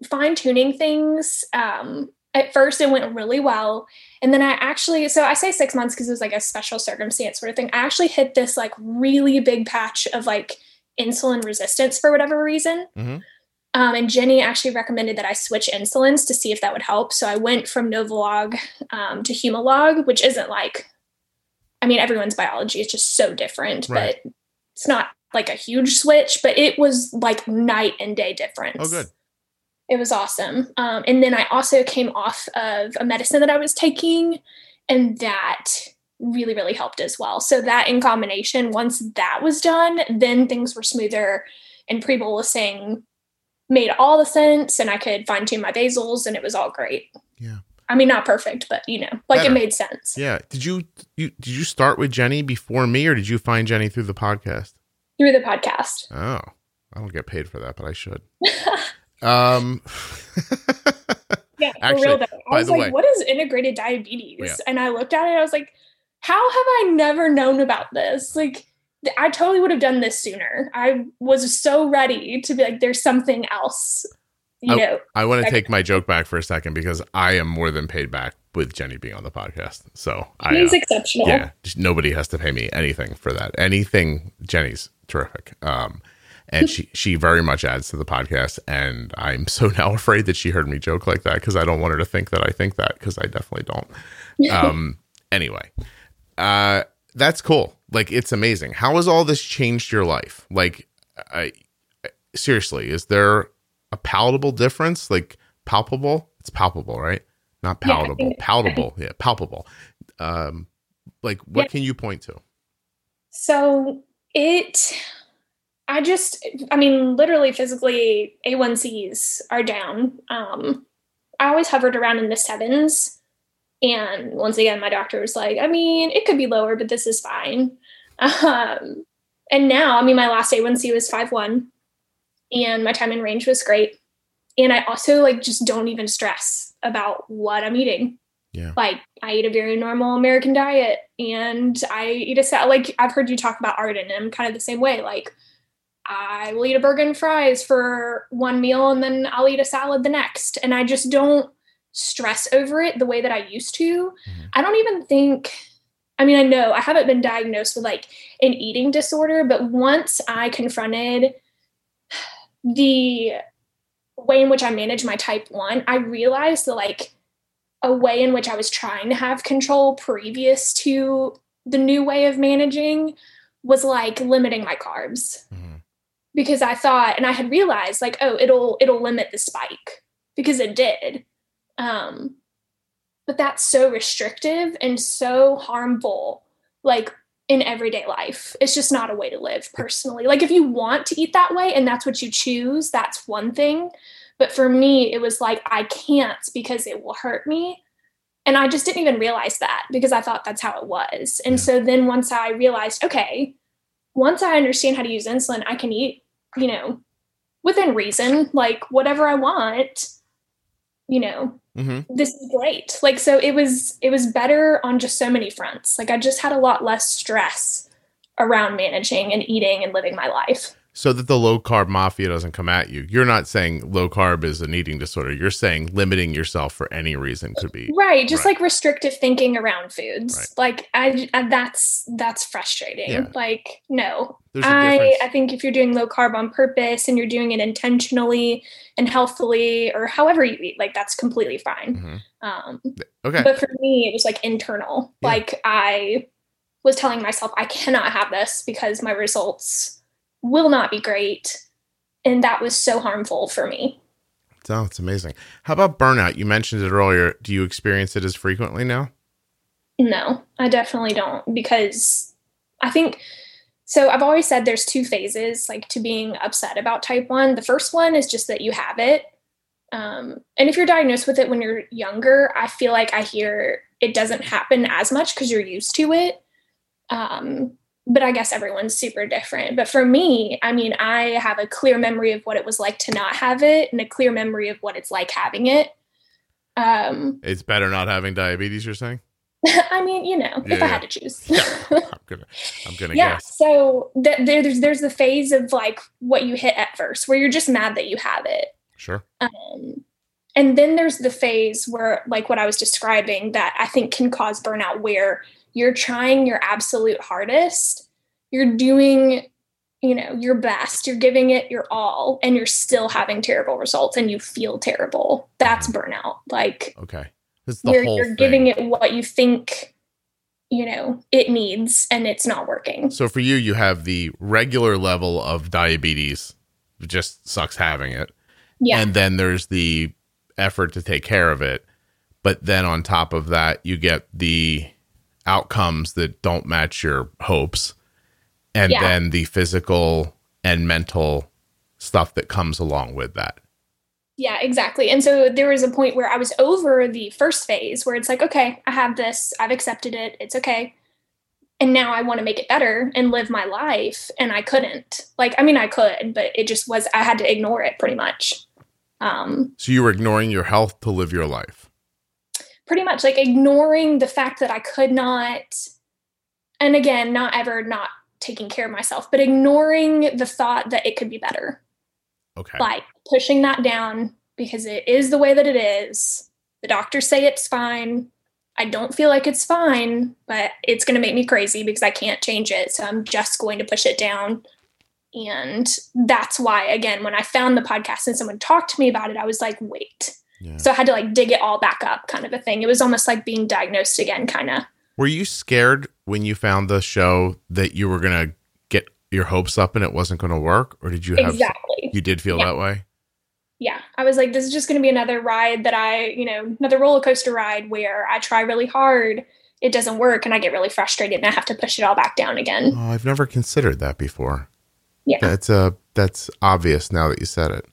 fine tuning things. Um, at first it went really well. And then I actually, so I say six months because it was like a special circumstance sort of thing. I actually hit this like really big patch of like insulin resistance for whatever reason. Mm-hmm. Um, and Jenny actually recommended that I switch insulins to see if that would help. So I went from Novolog um, to Humalog, which isn't like, I mean, everyone's biology is just so different, Right. but it's not like a huge switch, but it was like night and day difference. Oh, good. It was awesome. Um, and then I also came off of a medicine that I was taking, and that really, really helped as well. So that in combination, once that was done, then things were smoother and pre-bolusing made all the sense and I could fine tune my basals and it was all great. Yeah. I mean, not perfect, but you know, like Better. it made sense. Yeah. Did you, you did you start with Jenny before me, or did you find Jenny through the podcast? Through the podcast. Oh, I don't get paid for that, but I should. <laughs> um, <laughs> Yeah, for Actually, real though. by I was the like, way- what is integrated diabetes? Yeah. And I looked at it, I was like, how have I never known about this? Like, I totally would have done this sooner. I was so ready to be like, there's something else. You I- know, I want to take my joke back for a second because I am more than paid back with Jenny being on the podcast. So I, he's uh, exceptional. yeah, nobody has to pay me anything for that. Anything, Jenny's terrific. Um, and she <laughs> she very much adds to the podcast. And I'm so <laughs> now afraid that she heard me joke like that because I don't want her to think that I think that because I definitely don't. <laughs> Um, anyway, uh, that's cool. Like it's amazing. How has all this changed your life? Like, I seriously, is there a palatable difference? Like palpable? It's palpable, right? Not palatable. think- palatable. Yeah, palpable. Um, like what Yeah. can you point to? So it, I just, I mean, literally physically, A1Cs are down. Um, I always hovered around in the sevens. And once again, my doctor was like, I mean, it could be lower, but this is fine. Um, and now, I mean, my last A1C was 5.1 and my time in range was great. And I also like just don't even stress about what I'm eating Yeah. like I eat a very normal American diet and I eat a salad. Like I've heard you talk about Arden, and I'm kind of the same way. Like I will eat a burger and fries for one meal and then I'll eat a salad the next. And I just don't stress over it the way that I used to. Mhm. I don't even think, I mean, I know I haven't been diagnosed with like an eating disorder, but once I confronted the way in which I manage my type one, I realized that like a way in which I was trying to have control previous to the new way of managing was like limiting my carbs Mhm. because I thought and I had realized like oh it'll it'll limit the spike because it did um but that's so restrictive and so harmful like in everyday life. It's just not a way to live personally. Like if you want to eat that way and that's what you choose that's one thing. But for me it was like I can't because it will hurt me. And I just didn't even realize that because I thought that's how it was. And so then once I realized, okay, once I understand how to use insulin, I can eat, you know, within reason, like whatever I want, you know, Mhm. this is great. Like so it was it was better on just so many fronts. Like I just had a lot less stress around managing and eating and living my life. So that the low carb mafia doesn't come at you. You're not saying low carb is an eating disorder. You're saying limiting yourself for any reason could be. Right, just Right. like restrictive thinking around foods. Right. Like I, I that's that's frustrating. Yeah. Like no. I. I think if you're doing low carb on purpose and you're doing it intentionally and healthfully or however you eat, like that's completely fine. Mhm. Um Okay. but for me it was like internal. Yeah. Like I was telling myself I cannot have this because my results will not be great. And that was so harmful for me. Oh, it's amazing. How about burnout? You mentioned it earlier. Do you experience it as frequently now? No, I definitely don't because I think so. I've always said there's two phases like to being upset about type 1. The first one is just that you have it. Um, and if you're diagnosed with it when you're younger, I feel like I hear it doesn't happen as much because you're used to it. Um, but I guess everyone's super different. But for me, I mean, I have a clear memory of what it was like to not have it and a clear memory of what it's like having it. Um, It's better not having diabetes, you're saying? <laughs> I mean, you know, if I had to choose. <laughs> yeah, <laughs> I'm gonna, I'm gonna yeah. guess. So th- there's there's the phase of like what you hit at first, where you're just mad that you have it. Sure. Um, and then there's the phase where, like what I was describing, that I think can cause burnout, where you're trying your absolute hardest, you're doing, you know, your best, you're giving it your all, and you're still having terrible results, and you feel terrible. That's burnout. Like Okay. The you're, whole you're thing. giving it what you think, you know, it needs, and it's not working. So for you, you have the regular level of diabetes, just sucks having it. Yeah. And then there's the effort to take care of it. But then on top of that, you get the outcomes that don't match your hopes. And Yeah. then the physical and mental stuff that comes along with that. Yeah, exactly. And so there was a point where I was over the first phase where it's like, okay, I have this, I've accepted it, it's okay. And now I want to make it better and live my life. And I couldn't. Like, I mean, I could, but it just was, I had to ignore it pretty much. Um, So you were ignoring your health to live your life. Pretty much like ignoring the fact that I could not, and again, not ever not taking care of myself, but ignoring the thought that it could be better. Okay. like pushing that down because it is the way that it is. The doctors say it's fine. I don't feel like it's fine, but it's going to make me crazy because I can't change it. So I'm just going to push it down. And that's why, again, when I found the podcast and someone talked to me about it, I was like, wait. Yeah. So I had to like dig it all back up, kind of a thing. It was almost like being diagnosed again, kind of. Were you scared when you found the show that you were going to get your hopes up and it wasn't going to work? Or did you have, Exactly. you did feel Yeah. that way? yeah i was like this is just going to be another ride that i you know another roller coaster ride where i try really hard it doesn't work and i get really frustrated and i have to push it all back down again Oh, I've never considered that before. yeah That's uh that's obvious now that you said it.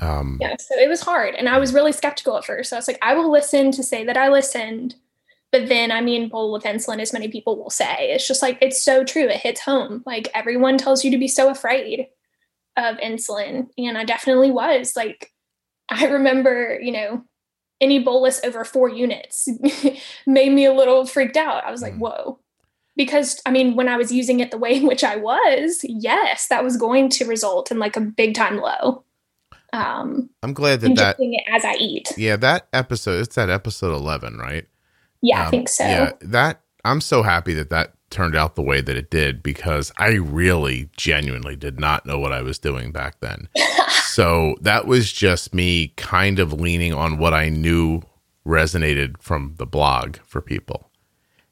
Um yeah so it was hard and i was really skeptical at first. So i was like i will listen to say that i listened but then i mean Bold with Insulin as many people will say. It's just like it's so true it hits home. Like everyone tells you to be so afraid of insulin and i definitely was. Like i remember you know any bolus over four units <laughs> made me a little freaked out. I was like Mm. whoa. Because i mean when i was using it the way in which i was yes that was going to result in like a big time low um I'm glad that that as i eat yeah, that episode it's that episode 11, right? yeah i Um, think so Yeah, that I'm so happy that that turned out the way that it did because I really genuinely did not know what I was doing back then. <laughs> so that was just me kind of leaning on what I knew resonated from the blog for people.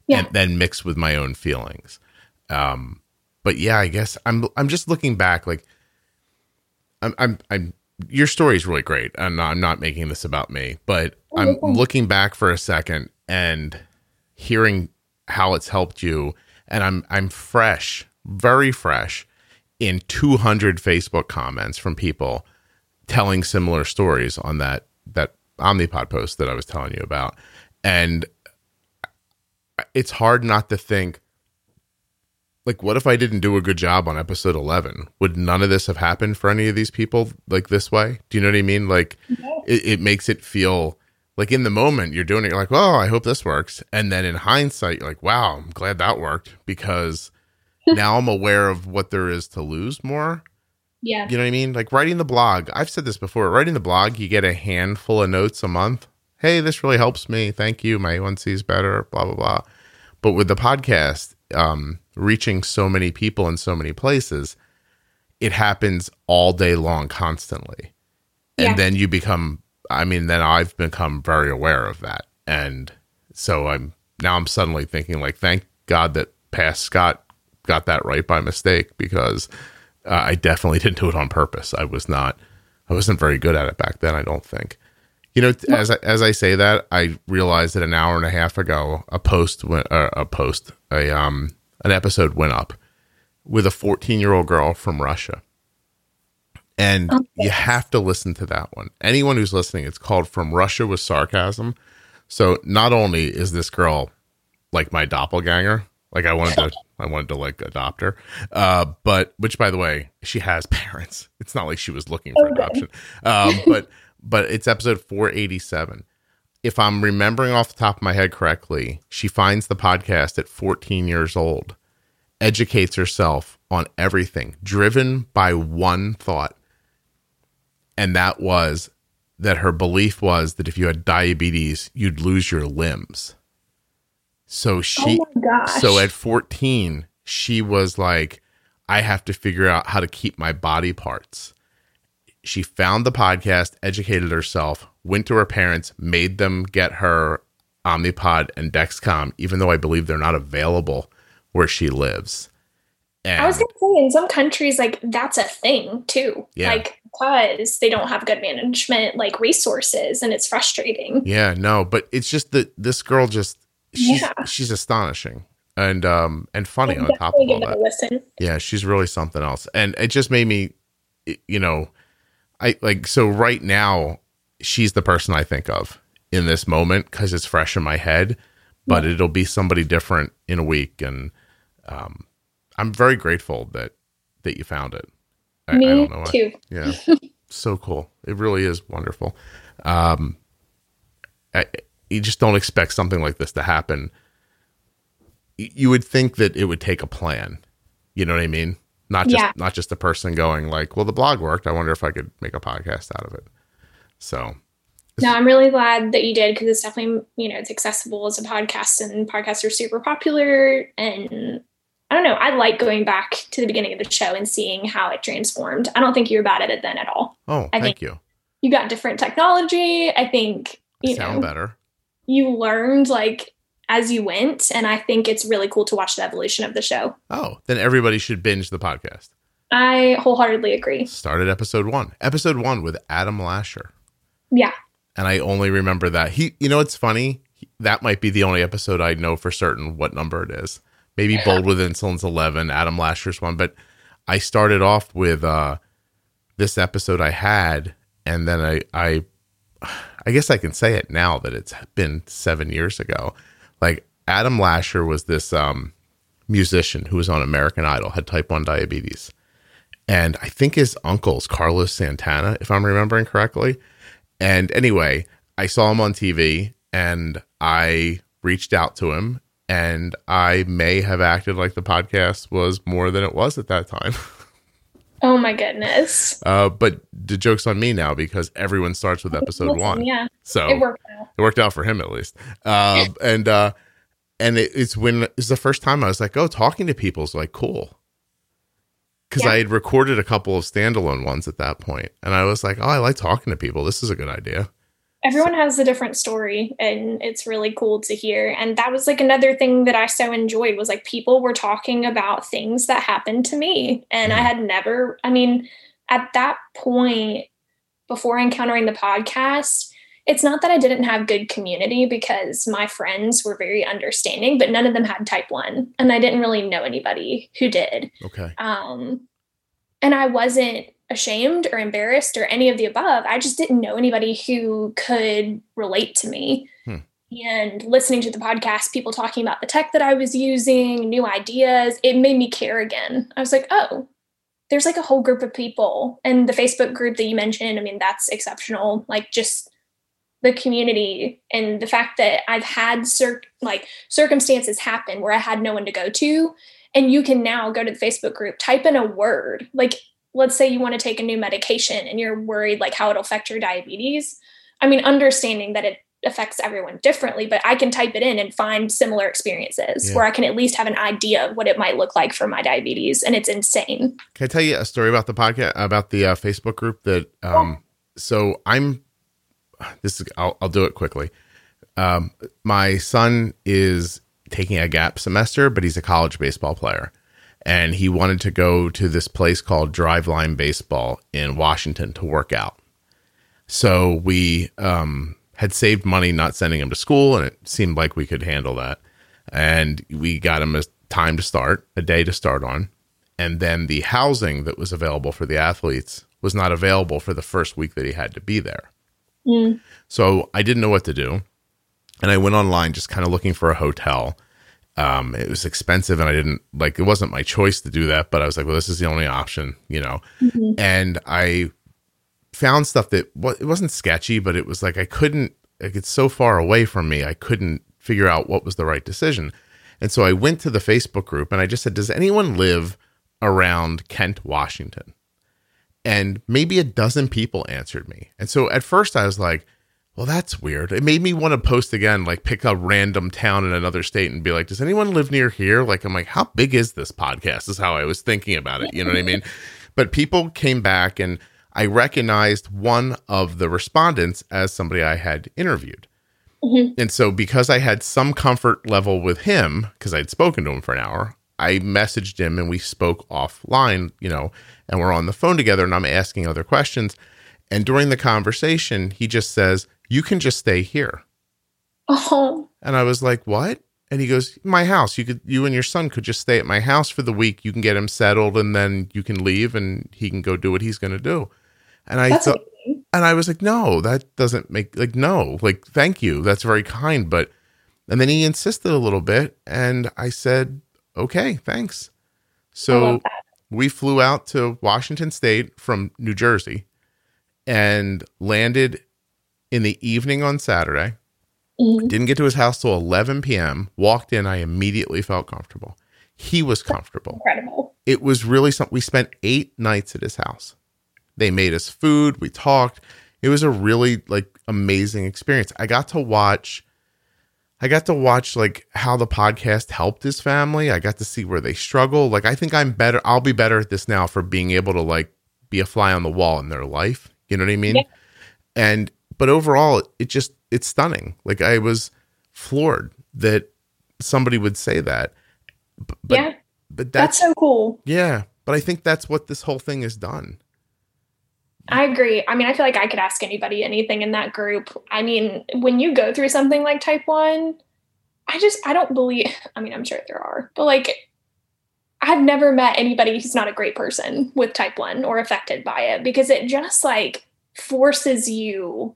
Yeah. And then mixed with my own feelings. Um but yeah, I guess I'm I'm just looking back like I'm I'm I'm your story is really great. Not, I'm not making this about me, but Oh, I'm looking back for a second and hearing how it's helped you and I'm I'm fresh, very fresh in 200 Facebook comments from people telling similar stories on that that Omnipod post that I was telling you about. And it's hard not to think like what if I didn't do a good job on episode 11? Would none of this have happened for any of these people like this way? Do you know what I mean? Like it, it makes it feel like in the moment you're doing it, you're like, oh, I hope this works. And then in hindsight, you're like, wow, I'm glad that worked because <laughs> now I'm aware of what there is to lose more. yeah You know what I mean? Like writing the blog. I've said this before. Writing the blog, you get a handful of notes a month. Hey, this really helps me. Thank you. My A1C is better. Blah blah blah. But with the podcast, um, reaching so many people in so many places, it happens all day long, constantly. Yeah. And then you become. I mean, then I've become very aware of that, and so I'm now I'm suddenly thinking like, thank God that past Scott got that right by mistake because uh, I definitely <laughs> didn't do it on purpose. I was not, I wasn't very good at it back then. I don't think. You know, as I, as I say that, I realized that an hour and a half ago, a post went, uh, a post, a um, an episode went up with a 14 year old girl from Russia, and Okay. you have to listen to that one. Anyone who's listening, it's called "From Russia with Sarcasm." So not only is this girl like my doppelganger, like I wanted to, I wanted to like adopt her, uh, but which by the way, she has <laughs> parents. It's not like she was looking for adoption, um, but but it's episode four eighty seven. if I'm remembering off the top of my head correctly, she finds the podcast at 14 years old, educates herself on everything, driven by one thought. And that was that her belief was that if you had diabetes, you'd lose your limbs. So she, oh so at 14, she was like, I have to figure out how to keep my body parts. She found the podcast, educated herself, went to her parents, made them get her Omnipod and Dexcom, even though I believe they're not available where she lives. And I was gonna say in some countries like that's a thing too. Yeah. Like because they don't have good management like resources and it's frustrating. yeah, no, but it's just that this girl just she's Yeah. she's astonishing and um and funny I'll on top of all that. listen. Yeah, she's really something else. And it just made me you know, I like so right now she's the person I think of in this moment cuz it's fresh in my head, but it'll be somebody different in a week and um I'm very grateful that that you found it. I, I Me don't know. too. Yeah. <laughs> so cool. It really is wonderful. Um I, you just don't expect something like this to happen. You would think that it would take a plan. You know what I mean? Not just Yeah. not just the person going like, "Well, the blog worked. I wonder if I could make a podcast out of it." So, No, I'm really glad that you did because it's definitely, you know, it's accessible as a podcast and podcasts are super popular. And I don't know, I like going back to the beginning of the show and seeing how it transformed. I don't think you were bad at it then at all. oh, I thank you. You got different technology. I think, you Sound know, better. you learned like as you went. And I think it's really cool to watch the evolution of the show. Oh, then everybody should binge the podcast. I wholeheartedly agree. Started episode 1. Episode 1 with Adam Lasher. Yeah. and I only remember that. He, you know, it's funny. He- That might be the only episode I know for certain what number it is. Maybe <laughs> Bold with Insulin's eleven, Adam Lasher's one, but I started off with uh this episode I had, and then I, I, <sighs> I guess I can say it now that it's been seven years ago. Like Adam Lasher was this um musician who was on American Idol, had type one diabetes, and I think his uncle's Carlos Santana, if I'm remembering correctly. And anyway, I saw him on TV and I reached out to him and I may have acted like the podcast was more than it was at that time. <laughs> Oh my goodness. Uh, but the joke's on me now because everyone starts with episode Listen, one. Yeah. So It worked out. it worked out for him at least. Uh, <laughs> and uh, and it, it's when it's the first time I was like, oh, talking to people is like cool. Because Yeah. I had recorded a couple of standalone ones at that point, and I was like, oh, I like talking to people. This is a good idea. Everyone has a different story and it's really cool to hear and that was like another thing that i so enjoyed was like people were talking about things that happened to me and i Mhm. had never i mean at that point before encountering the podcast it's not that i didn't have good community because my friends were very understanding but none of them had type 1 and i didn't really know anybody who did Okay. um, and I wasn't ashamed or embarrassed or any of the above. I just didn't know anybody who could relate to me. Hmm. And listening to the podcast, people talking about the tech that I was using, new ideas, it made me care again. I was like, oh, there's like a whole group of people. And the Facebook group that you mentioned, I mean, that's exceptional. Like just the community and the fact that I've had cir- like circumstances happen where I had no one to go to and you can now go to the facebook group type in a word like let's say you want to take a new medication and you're worried like how it'll affect your diabetes i mean understanding that it affects everyone differently but i can type it in and find similar experiences Yeah. where i can at least have an idea of what it might look like for my diabetes and it's insane Can I tell you a story about the podcast about the uh, Facebook group that? Um, so I'm. This is. I'll, I'll do it quickly. Um, my son is taking a gap semester, but he's a college baseball player, and he wanted to go to this place called Driveline Baseball in Washington to work out. So we um, had saved money not sending him to school, and it seemed like we could handle that. And we got him a time to start, a day to start on and then the housing that was available for the athletes was not available for the first week that he had to be there. Mm. So I didn't know what to do, and I went online just kind of looking for a hotel. Um, it was expensive, and I didn't like. It wasn't my choice to do that, but I was like, "Well, this is the only option," you know. And I found stuff that wa- it wasn't sketchy, but it was like I couldn't like it's so far away from me. I couldn't figure out what was the right decision. And so I went to the Facebook group and I just said, Does anyone live around Kent, Washington? And maybe a dozen people answered me. And so at first I was like, well, that's weird. It made me want to post again, like pick a random town in another state and be like, does anyone live near here? Like, I'm like, how big is this podcast? Is how I was thinking about it. You know what I mean? <laughs> But people came back and I recognized one of the respondents as somebody I had interviewed. Mm-hmm. And so, because I had some comfort level with him, because I'd spoken to him for an hour, I messaged him and we spoke offline, you know, and we're on the phone together and I'm asking other questions. And during the conversation, he just says, You can just stay here. Oh. And I was like, What? And he goes, My house. You could you and your son could just stay at my house for the week. You can get him settled and then you can leave and he can go do what he's gonna do. And I thought, and I was like, no, that doesn't make like no, like thank you, that's very kind, but and then he insisted a little bit, and I said, okay, thanks. So we flew out to Washington State from New Jersey, and landed in the evening on Saturday. Mm-hmm. Didn't get to his house till 11 p.m. Walked in, I immediately felt comfortable. He was comfortable. Incredible. It was really something. We spent eight nights at his house. They made us food. We talked. It was a really like amazing experience. I got to watch I got to watch like how the podcast helped his family. I got to see where they struggle. Like I think I'm better I'll be better at this now for being able to like be a fly on the wall in their life. You know what I mean? Yeah. And but overall it just it's stunning. Like I was floored that somebody would say that. But yeah. But that's, that's so cool. Yeah. But I think that's what this whole thing has done. I agree. I mean, I feel like I could ask anybody anything in that group. I mean, when you go through something like type 1, I just I don't believe <laughs> I mean, I'm sure there are. But like I've never met anybody who's not a great person with type 1 or affected by it because it just like forces you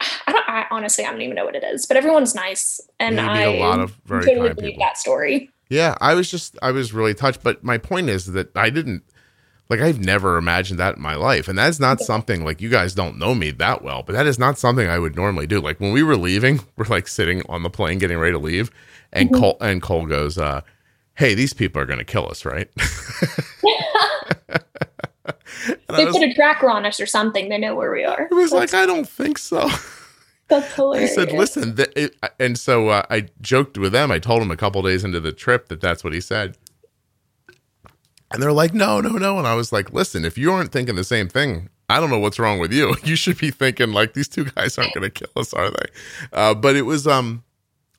I don't I honestly I don't even know what it is, but everyone's nice and yeah, I a lot of very totally believe that story. Yeah, I was just I was really touched, but my point is that I didn't like I've never imagined that in my life. And that's not something like you guys don't know me that well, but that is not something I would normally do. Like when we were leaving, <laughs> we're like sitting on the plane getting ready to leave and mm-hmm. Cole and Cole goes, uh, "Hey, these people are going to kill us, right?" <laughs> <laughs> they was, put a tracker on us or something. They know where we are. It was that's, like, I don't think so. That's <laughs> hilarious. I said, listen, it, and so uh, I joked with them. I told them a couple days into the trip that that's what he said. And they're like, no, no, no. And I was like, listen, if you aren't thinking the same thing, I don't know what's wrong with you. <laughs> You should be thinking like these two guys aren't going to kill us, are they? Uh, but it was um,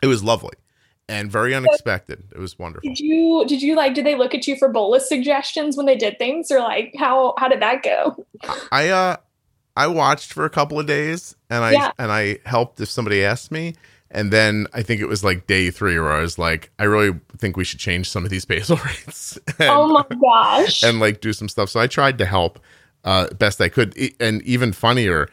it was lovely and very unexpected. It was wonderful. Did you did you like? Did they look at you for bolus suggestions when they did things, or like how how did that go? I uh, I watched for a couple of days, and I yeah. and I helped if somebody asked me. And then I think it was like day three where I was like, I really think we should change some of these basal <laughs> rates. and, oh my gosh. And like do some stuff. So I tried to help uh, best I could. And even funnier,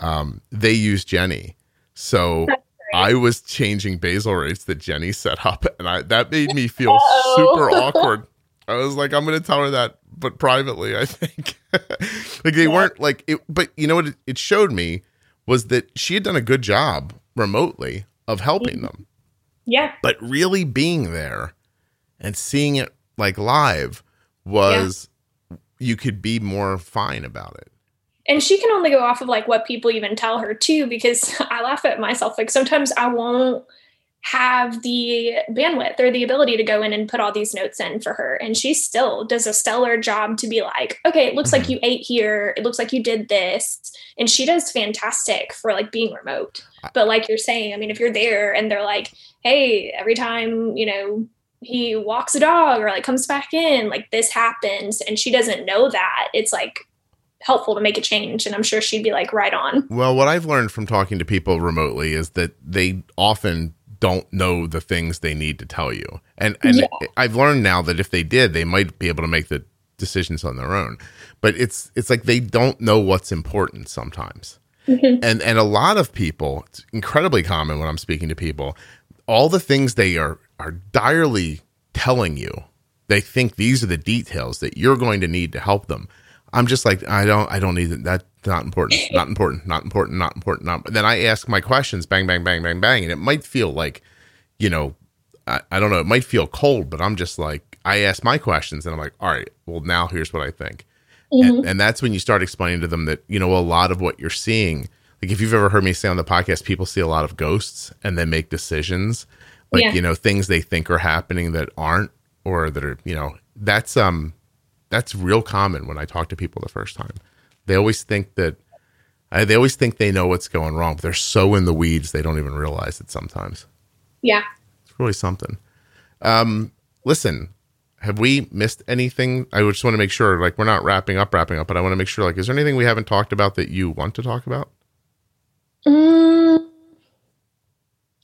um, they used Jenny. So I was changing basal rates that Jenny set up. And I that made me feel Uh-oh. super <laughs> awkward. I was like, I'm going to tell her that, but privately, I think. <laughs> like they yeah. weren't like it, but you know what it, it showed me was that she had done a good job remotely of helping them. Yeah. But really being there and seeing it like live was yeah. you could be more fine about it. And she can only go off of like what people even tell her too, because <laughs> I laugh at myself. Like sometimes I won't have the bandwidth or the ability to go in and put all these notes in for her. And she still does a stellar job to be like, okay, it looks mm-hmm. like you ate here. It looks like you did this. And she does fantastic for like being remote. But like you're saying, I mean, if you're there and they're like, hey, every time, you know, he walks a dog or like comes back in, like this happens, and she doesn't know that, it's like helpful to make a change and i'm sure she'd be like right on well what i've learned from talking to people remotely is that they often don't know the things they need to tell you. And and yeah. I've learned now that if they did, they might be able to make the decisions on their own. But it's it's like they don't know what's important sometimes. Mm-hmm. And and a lot of people, it's incredibly common when I'm speaking to people, all the things they are are direly telling you, they think these are the details that you're going to need to help them. I'm just like I don't I don't need it. that not important not important not important not important not then I ask my questions bang bang bang bang bang and it might feel like you know I, I don't know it might feel cold but I'm just like I ask my questions and I'm like all right well now here's what I think Mhm. and, and that's when you start explaining to them that you know a lot of what you're seeing like if you've ever heard me say on the podcast people see a lot of ghosts and then make decisions like Yeah. you know things they think are happening that aren't or that are you know that's um that's real common when i talk to people the first time they always think that I, they always think they know what's going wrong but they're so in the weeds they don't even realize it sometimes Yeah. it's really something um listen have we missed anything i just want to make sure like we're not wrapping up wrapping up but i want to make sure like is there anything we haven't talked about that you want to talk about Mm,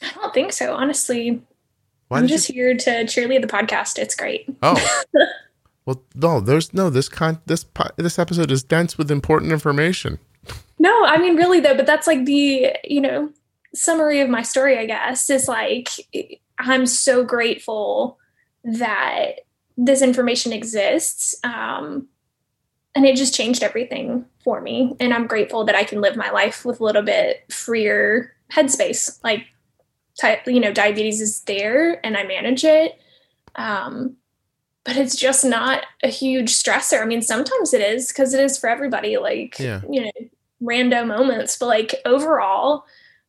I don't think so, honestly. why I'm did you just here to cheerlead the podcast. It's great. Oh. <laughs> well, no, there's no this con this this episode is dense with important information. No, I mean really though, but that's like the, you know, summary of my story, I guess, is like I'm so grateful that this information exists. Um and it just changed everything for me. And I'm grateful that I can live my life with a little bit freer headspace. Like type, you know, diabetes is there and I manage it. Um but it's just not a huge stressor. I mean, sometimes it is because it is for everybody. Like, Yeah. you know, random moments, but like overall,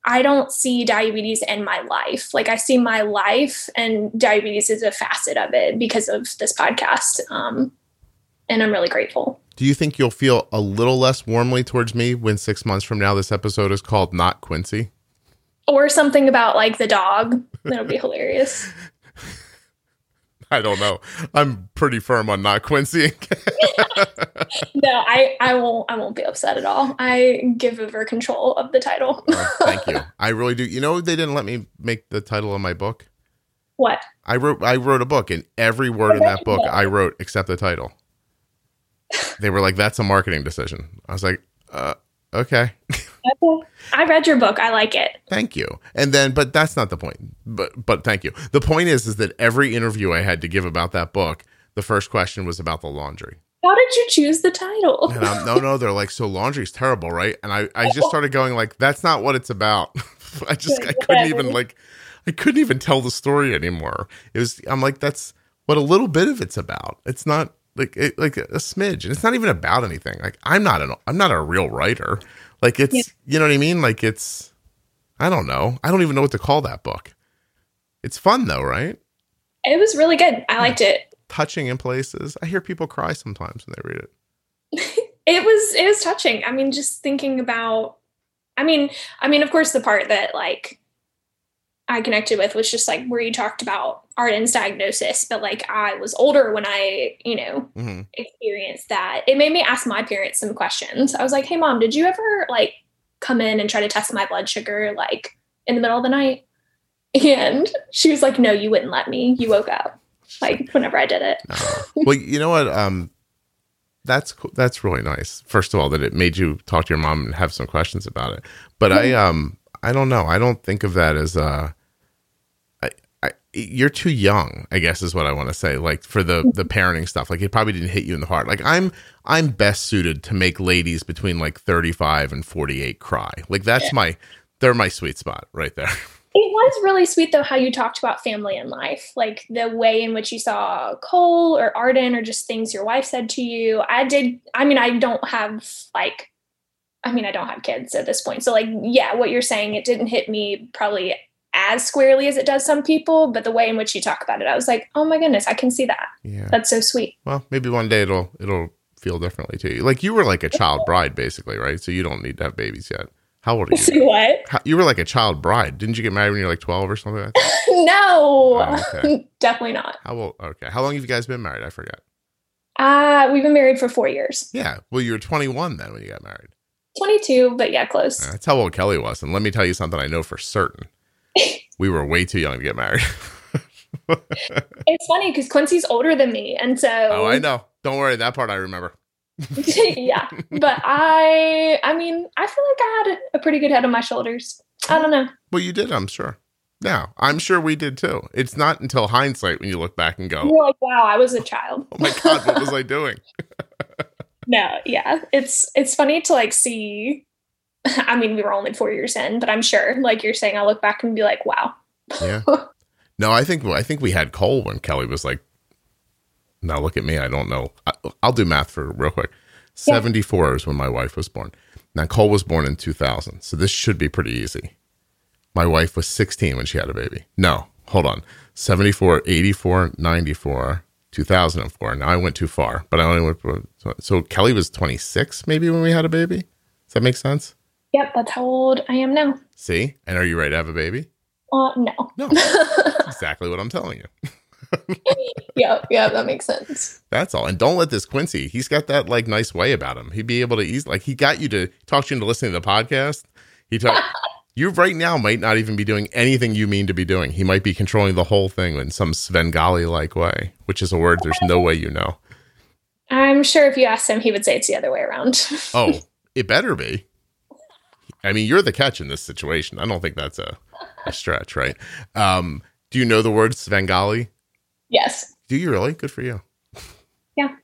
I don't see diabetes in my life. Like I see my life and diabetes is a facet of it because of this podcast. Um, and I'm really grateful. Do you think you'll feel a little less warmly towards me when six months from now this episode is called Not Quincy? Or something about like the dog. That'll be hilarious. <laughs> I don't know. I'm pretty firm on Not Quincy. <laughs> No, I, I won't I won't be upset at all. I give over control of the title. Oh, thank you. I really do. You know, they didn't let me make the title of my book. what? I wrote I wrote a book, and every word in that book I wrote except the title. <laughs> They were like, "That's a marketing decision." I was like, uh, "Okay." Okay. I read your book. I like it. thank you. And then but that's not the point. But but thank you. The point is is that every interview i had to give about that book the first question was about the laundry. How did you choose the title? no no they're like so laundry's terrible right? And i i just <laughs> started going like that's not what it's about. <laughs> I just i couldn't even like i couldn't even tell the story anymore. It was i'm like that's what a little bit of it's about. It's not like it, like a smidge. And it's not even about anything. Like i'm not an i'm not a real writer like it's you know what i mean? Like it's i don't know. I don't even know what to call that book. It's fun though right? It was really good. I liked it. touching in places. I hear people cry sometimes when they read it. <laughs> It was it was touching. I mean, just thinking about I mean, I mean, of course the part that like I connected with was just like where you talked about Arden's diagnosis, but like I was older when I, you know, hmm experienced that. It made me ask my parents some questions. I was like, "Hey mom, did you ever like come in and try to test my blood sugar like in the middle of the night?" And she was like, "No, you wouldn't let me. You woke up." Like whenever I did it. Well, you know what? Um, that's co- that's really nice. First of all, that it made you talk to your mom and have some questions about it. But I um I don't know. I don't think of that as a. I, I you're too young. I guess is what I want to say. Like for the the mm-hmm. parenting stuff, like it probably didn't hit you in the heart. Like I'm I'm best suited to make ladies between like 35 and 48 cry. Like that's my they're my sweet spot right there. <laughs> It was really sweet though how you talked about family and life, like the way in which you saw Cole or Arden or just things your wife said to you. I did. I mean, I don't have like, I mean, I don't have kids at this point, so like, yeah, what you're saying, it didn't hit me probably as squarely as it does some people, but the way in which you talk about it, I was like, oh my goodness, I can see that. Yeah. That's so sweet. Well, maybe one day it'll it'll feel differently to you. Like you were like a child bride, basically, right? So you don't need to have babies yet. How old are you? See <laughs> what? How, you were like a child bride. Didn't you get married when you were like twelve or something? Like that? <laughs> no, Oh, okay. <laughs> definitely not. How old? Okay. How long have you guys been married? I forget. Uh, we've been married for four years. Yeah. Well, you were twenty one then when you got married. 22, but yeah, close. Uh, that's how old Kelly was. And let me tell you something I know for certain. <laughs> we were way too young to get married. <laughs> It's funny because Quincy's older than me, and so oh, I know. Don't worry. That part I remember. <laughs> yeah. But I, I mean, I feel like I had a, pretty good head on my shoulders. I don't know. Well, you did, I'm sure. Yeah, I'm sure we did too. It's not until hindsight when you look back and go, You're like, wow, I was a child. oh my God, what was I doing? No, yeah. It's it's funny to like see <laughs> I mean, we were only four years in, but I'm sure, like you're saying, I'll look back and be like, wow. Yeah. <laughs> No, I think I think we had Cole when Kelly was like. Now look at me. I don't know. I, will do math for real quick. Yeah. Seventy four is when my wife was born. Now Cole was born in two thousand, so this should be pretty easy. My wife was sixteen when she had a baby. No, hold on. 74, 84, 94, 2004. Now I went too far, but I only went. So, Kelly was twenty six maybe when we had a baby. Does that make sense? Yep, that's how old I am now. See, and are you ready to have a baby? Uh, no. No, <laughs> exactly what I'm telling you. <laughs> yeah, yeah, that makes sense. That's all. And don't let this Quincy. He's got that like nice way about him. He'd be able to ease like he got you to talk you into listening to the podcast. He talk <laughs> you right now might not even be doing anything you mean to be doing. He might be controlling the whole thing in some Svengali like way, which is a word there's no way you know. I'm sure if you asked him, he would say it's the other way around. <laughs> Oh, it better be. I mean, you're the catch in this situation. I don't think that's a, a stretch, right? Um, do you know the word Svengali? yes. Do you really? Good for you. Yeah.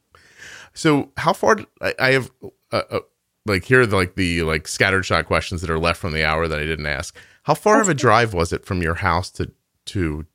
So how far? I, I have uh, uh, like here are the, like the like scattered shot questions that are left from the hour that I didn't ask. How far of a drive was it from your house to to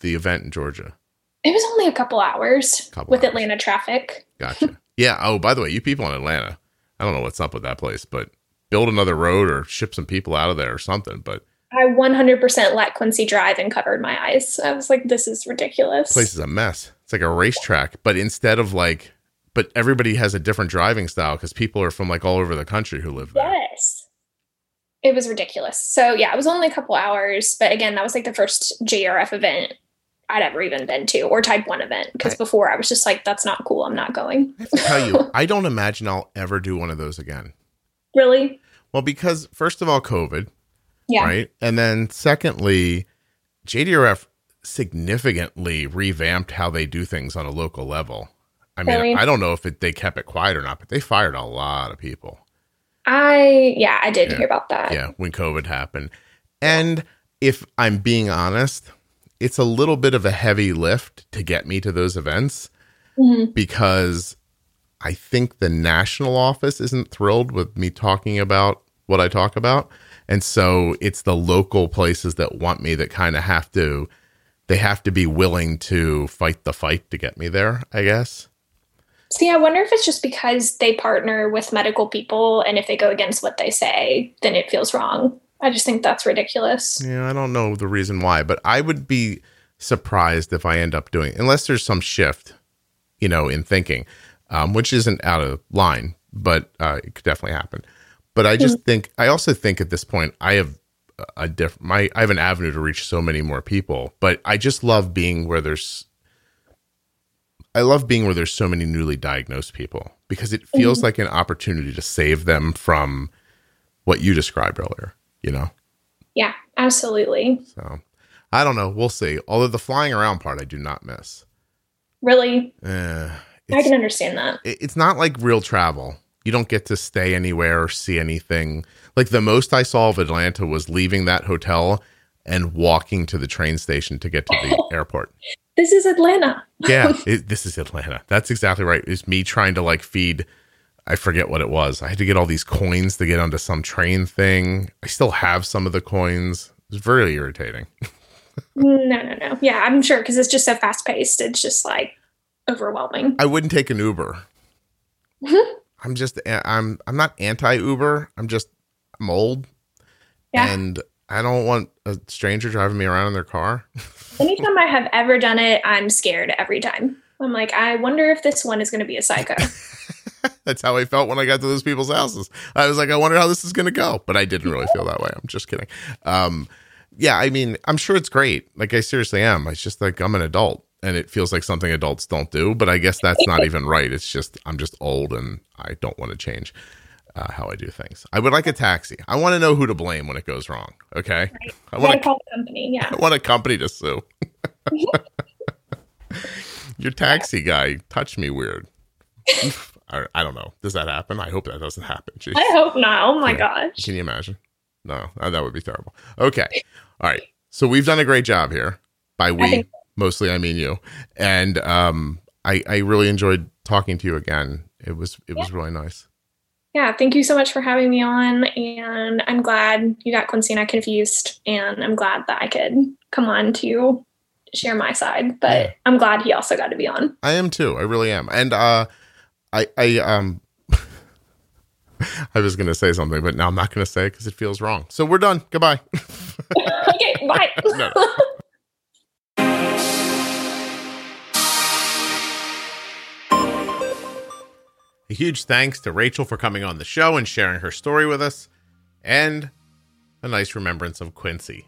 the event in Georgia? It was only a couple hours Couple with hours. Atlanta traffic. Gotcha. yeah. Oh, by the way, you people in Atlanta, I don't know what's up with that place, but build another road or ship some people out of there or something. But I 100% let Quincy drive and covered my eyes. I was like, this is ridiculous. This place is a mess. It's like a racetrack, but instead of like, but everybody has a different driving style because people are from like all over the country who live there. Yes. It was ridiculous. So, yeah, it was only a couple hours. But again, that was like the first JDRF event I'd ever even been to or type one event. Because before I was just like, that's not cool. I'm not going. I have to tell you, <laughs> I don't imagine I'll ever do one of those again. Really? Well, because first of all, COVID, Yeah. right? And then secondly, JDRF significantly revamped how they do things on a local level. I mean, Really? I don't know if it, they kept it quiet or not, but they fired a lot of people. I, yeah, I did Yeah. hear about that. Yeah, when COVID happened. And if I'm being honest, it's a little bit of a heavy lift to get me to those events Mhm. because I think the national office isn't thrilled with me talking about what I talk about. And so it's the local places that want me that kind of have to they have to be willing to fight the fight to get me there, I guess. See, I wonder if it's just because they partner with medical people and if they go against what they say, then it feels wrong. I just think that's ridiculous. Yeah, I don't know the reason why, but I would be surprised if I end up doing unless there's some shift, you know, in thinking, um, which isn't out of line, but uh, it could definitely happen. But I just think I also think at this point I have a diff my I have an avenue to reach so many more people, but I just love being where there's I love being where there's so many newly diagnosed people because it feels like an opportunity to save them from what you described earlier, you know? Yeah, absolutely. So I don't know. We'll see. Although the flying around part I do not miss. Really, Eh, I can understand that. it- it's not like real travel. You don't get to stay anywhere or see anything. Like the most I saw of Atlanta was leaving that hotel and walking to the train station to get to the <laughs> airport. This is Atlanta. <laughs> Yeah, it, this is Atlanta. That's exactly right. It's me trying to like feed. I forget what it was. I had to get all these coins to get onto some train thing. I still have some of the coins. It's very irritating. <laughs> No, no, no. Yeah, I'm sure because it's just so fast paced. It's just like overwhelming. I wouldn't take an Uber. Mhm. <laughs> I'm just I'm I'm not anti Uber. I'm just I'm old Yeah. and I don't want a stranger driving me around in their car. Anytime I have ever done it, I'm scared every time. I'm like, I wonder if this one is going to be a psycho. <laughs> That's how I felt when I got to those people's houses. I was like, I wonder how this is going to go, but I didn't really feel that way. I'm just kidding. Um, yeah, I mean, I'm sure it's great. Like I seriously am. It's just like I'm an adult and it feels like something adults don't do, but I guess that's not <laughs> even right. It's just I'm just old and I don't want to change uh, how I do things. I would like a taxi. I want to know who to blame when it goes wrong. Okay, I want a, company. Yeah. <laughs> I want a company to sue. <laughs> Your taxi guy touched me weird. <laughs> I, I don't know. Does that happen? I hope that doesn't happen. Jeez. I hope not. Oh my Yeah. gosh. Can you imagine? No, uh, that would be terrible. Okay. All right. So we've done a great job here. By we, think- mostly I mean you. And um, I, I really enjoyed talking to you again. It was it yeah. was really nice. Yeah, thank you so much for having me on. And I'm glad you got Quincy and I confused. And I'm glad that I could come on to share my side. But yeah. I'm glad he also got to be on. I am too. I really am. And uh I I um <laughs> I was going to say something, but now I'm not going to say it because it feels wrong. So we're done. Goodbye. <laughs> <laughs> okay, bye. no. Huge thanks to Rachel for coming on the show and sharing her story with us, and a nice remembrance of Quincy.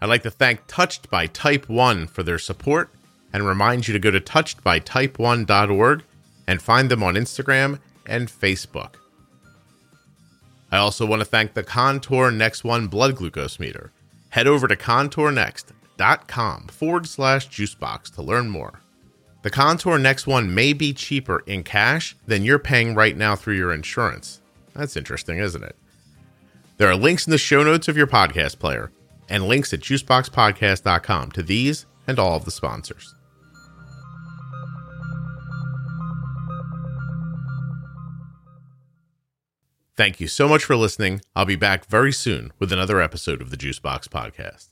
I'd like to thank Touched by Type 1 for their support and remind you to go to touchedbytype1.org and find them on Instagram and Facebook. I also want to thank the Contour Next One blood glucose meter. Head over to contournext.com forward slash juicebox to learn more. The Contour Next One may be cheaper in cash than you're paying right now through your insurance. That's interesting, isn't it? There are links in the show notes of your podcast player and links at juiceboxpodcast.com to these and all of the sponsors. Thank you so much for listening. I'll be back very soon with another episode of the Juicebox Podcast.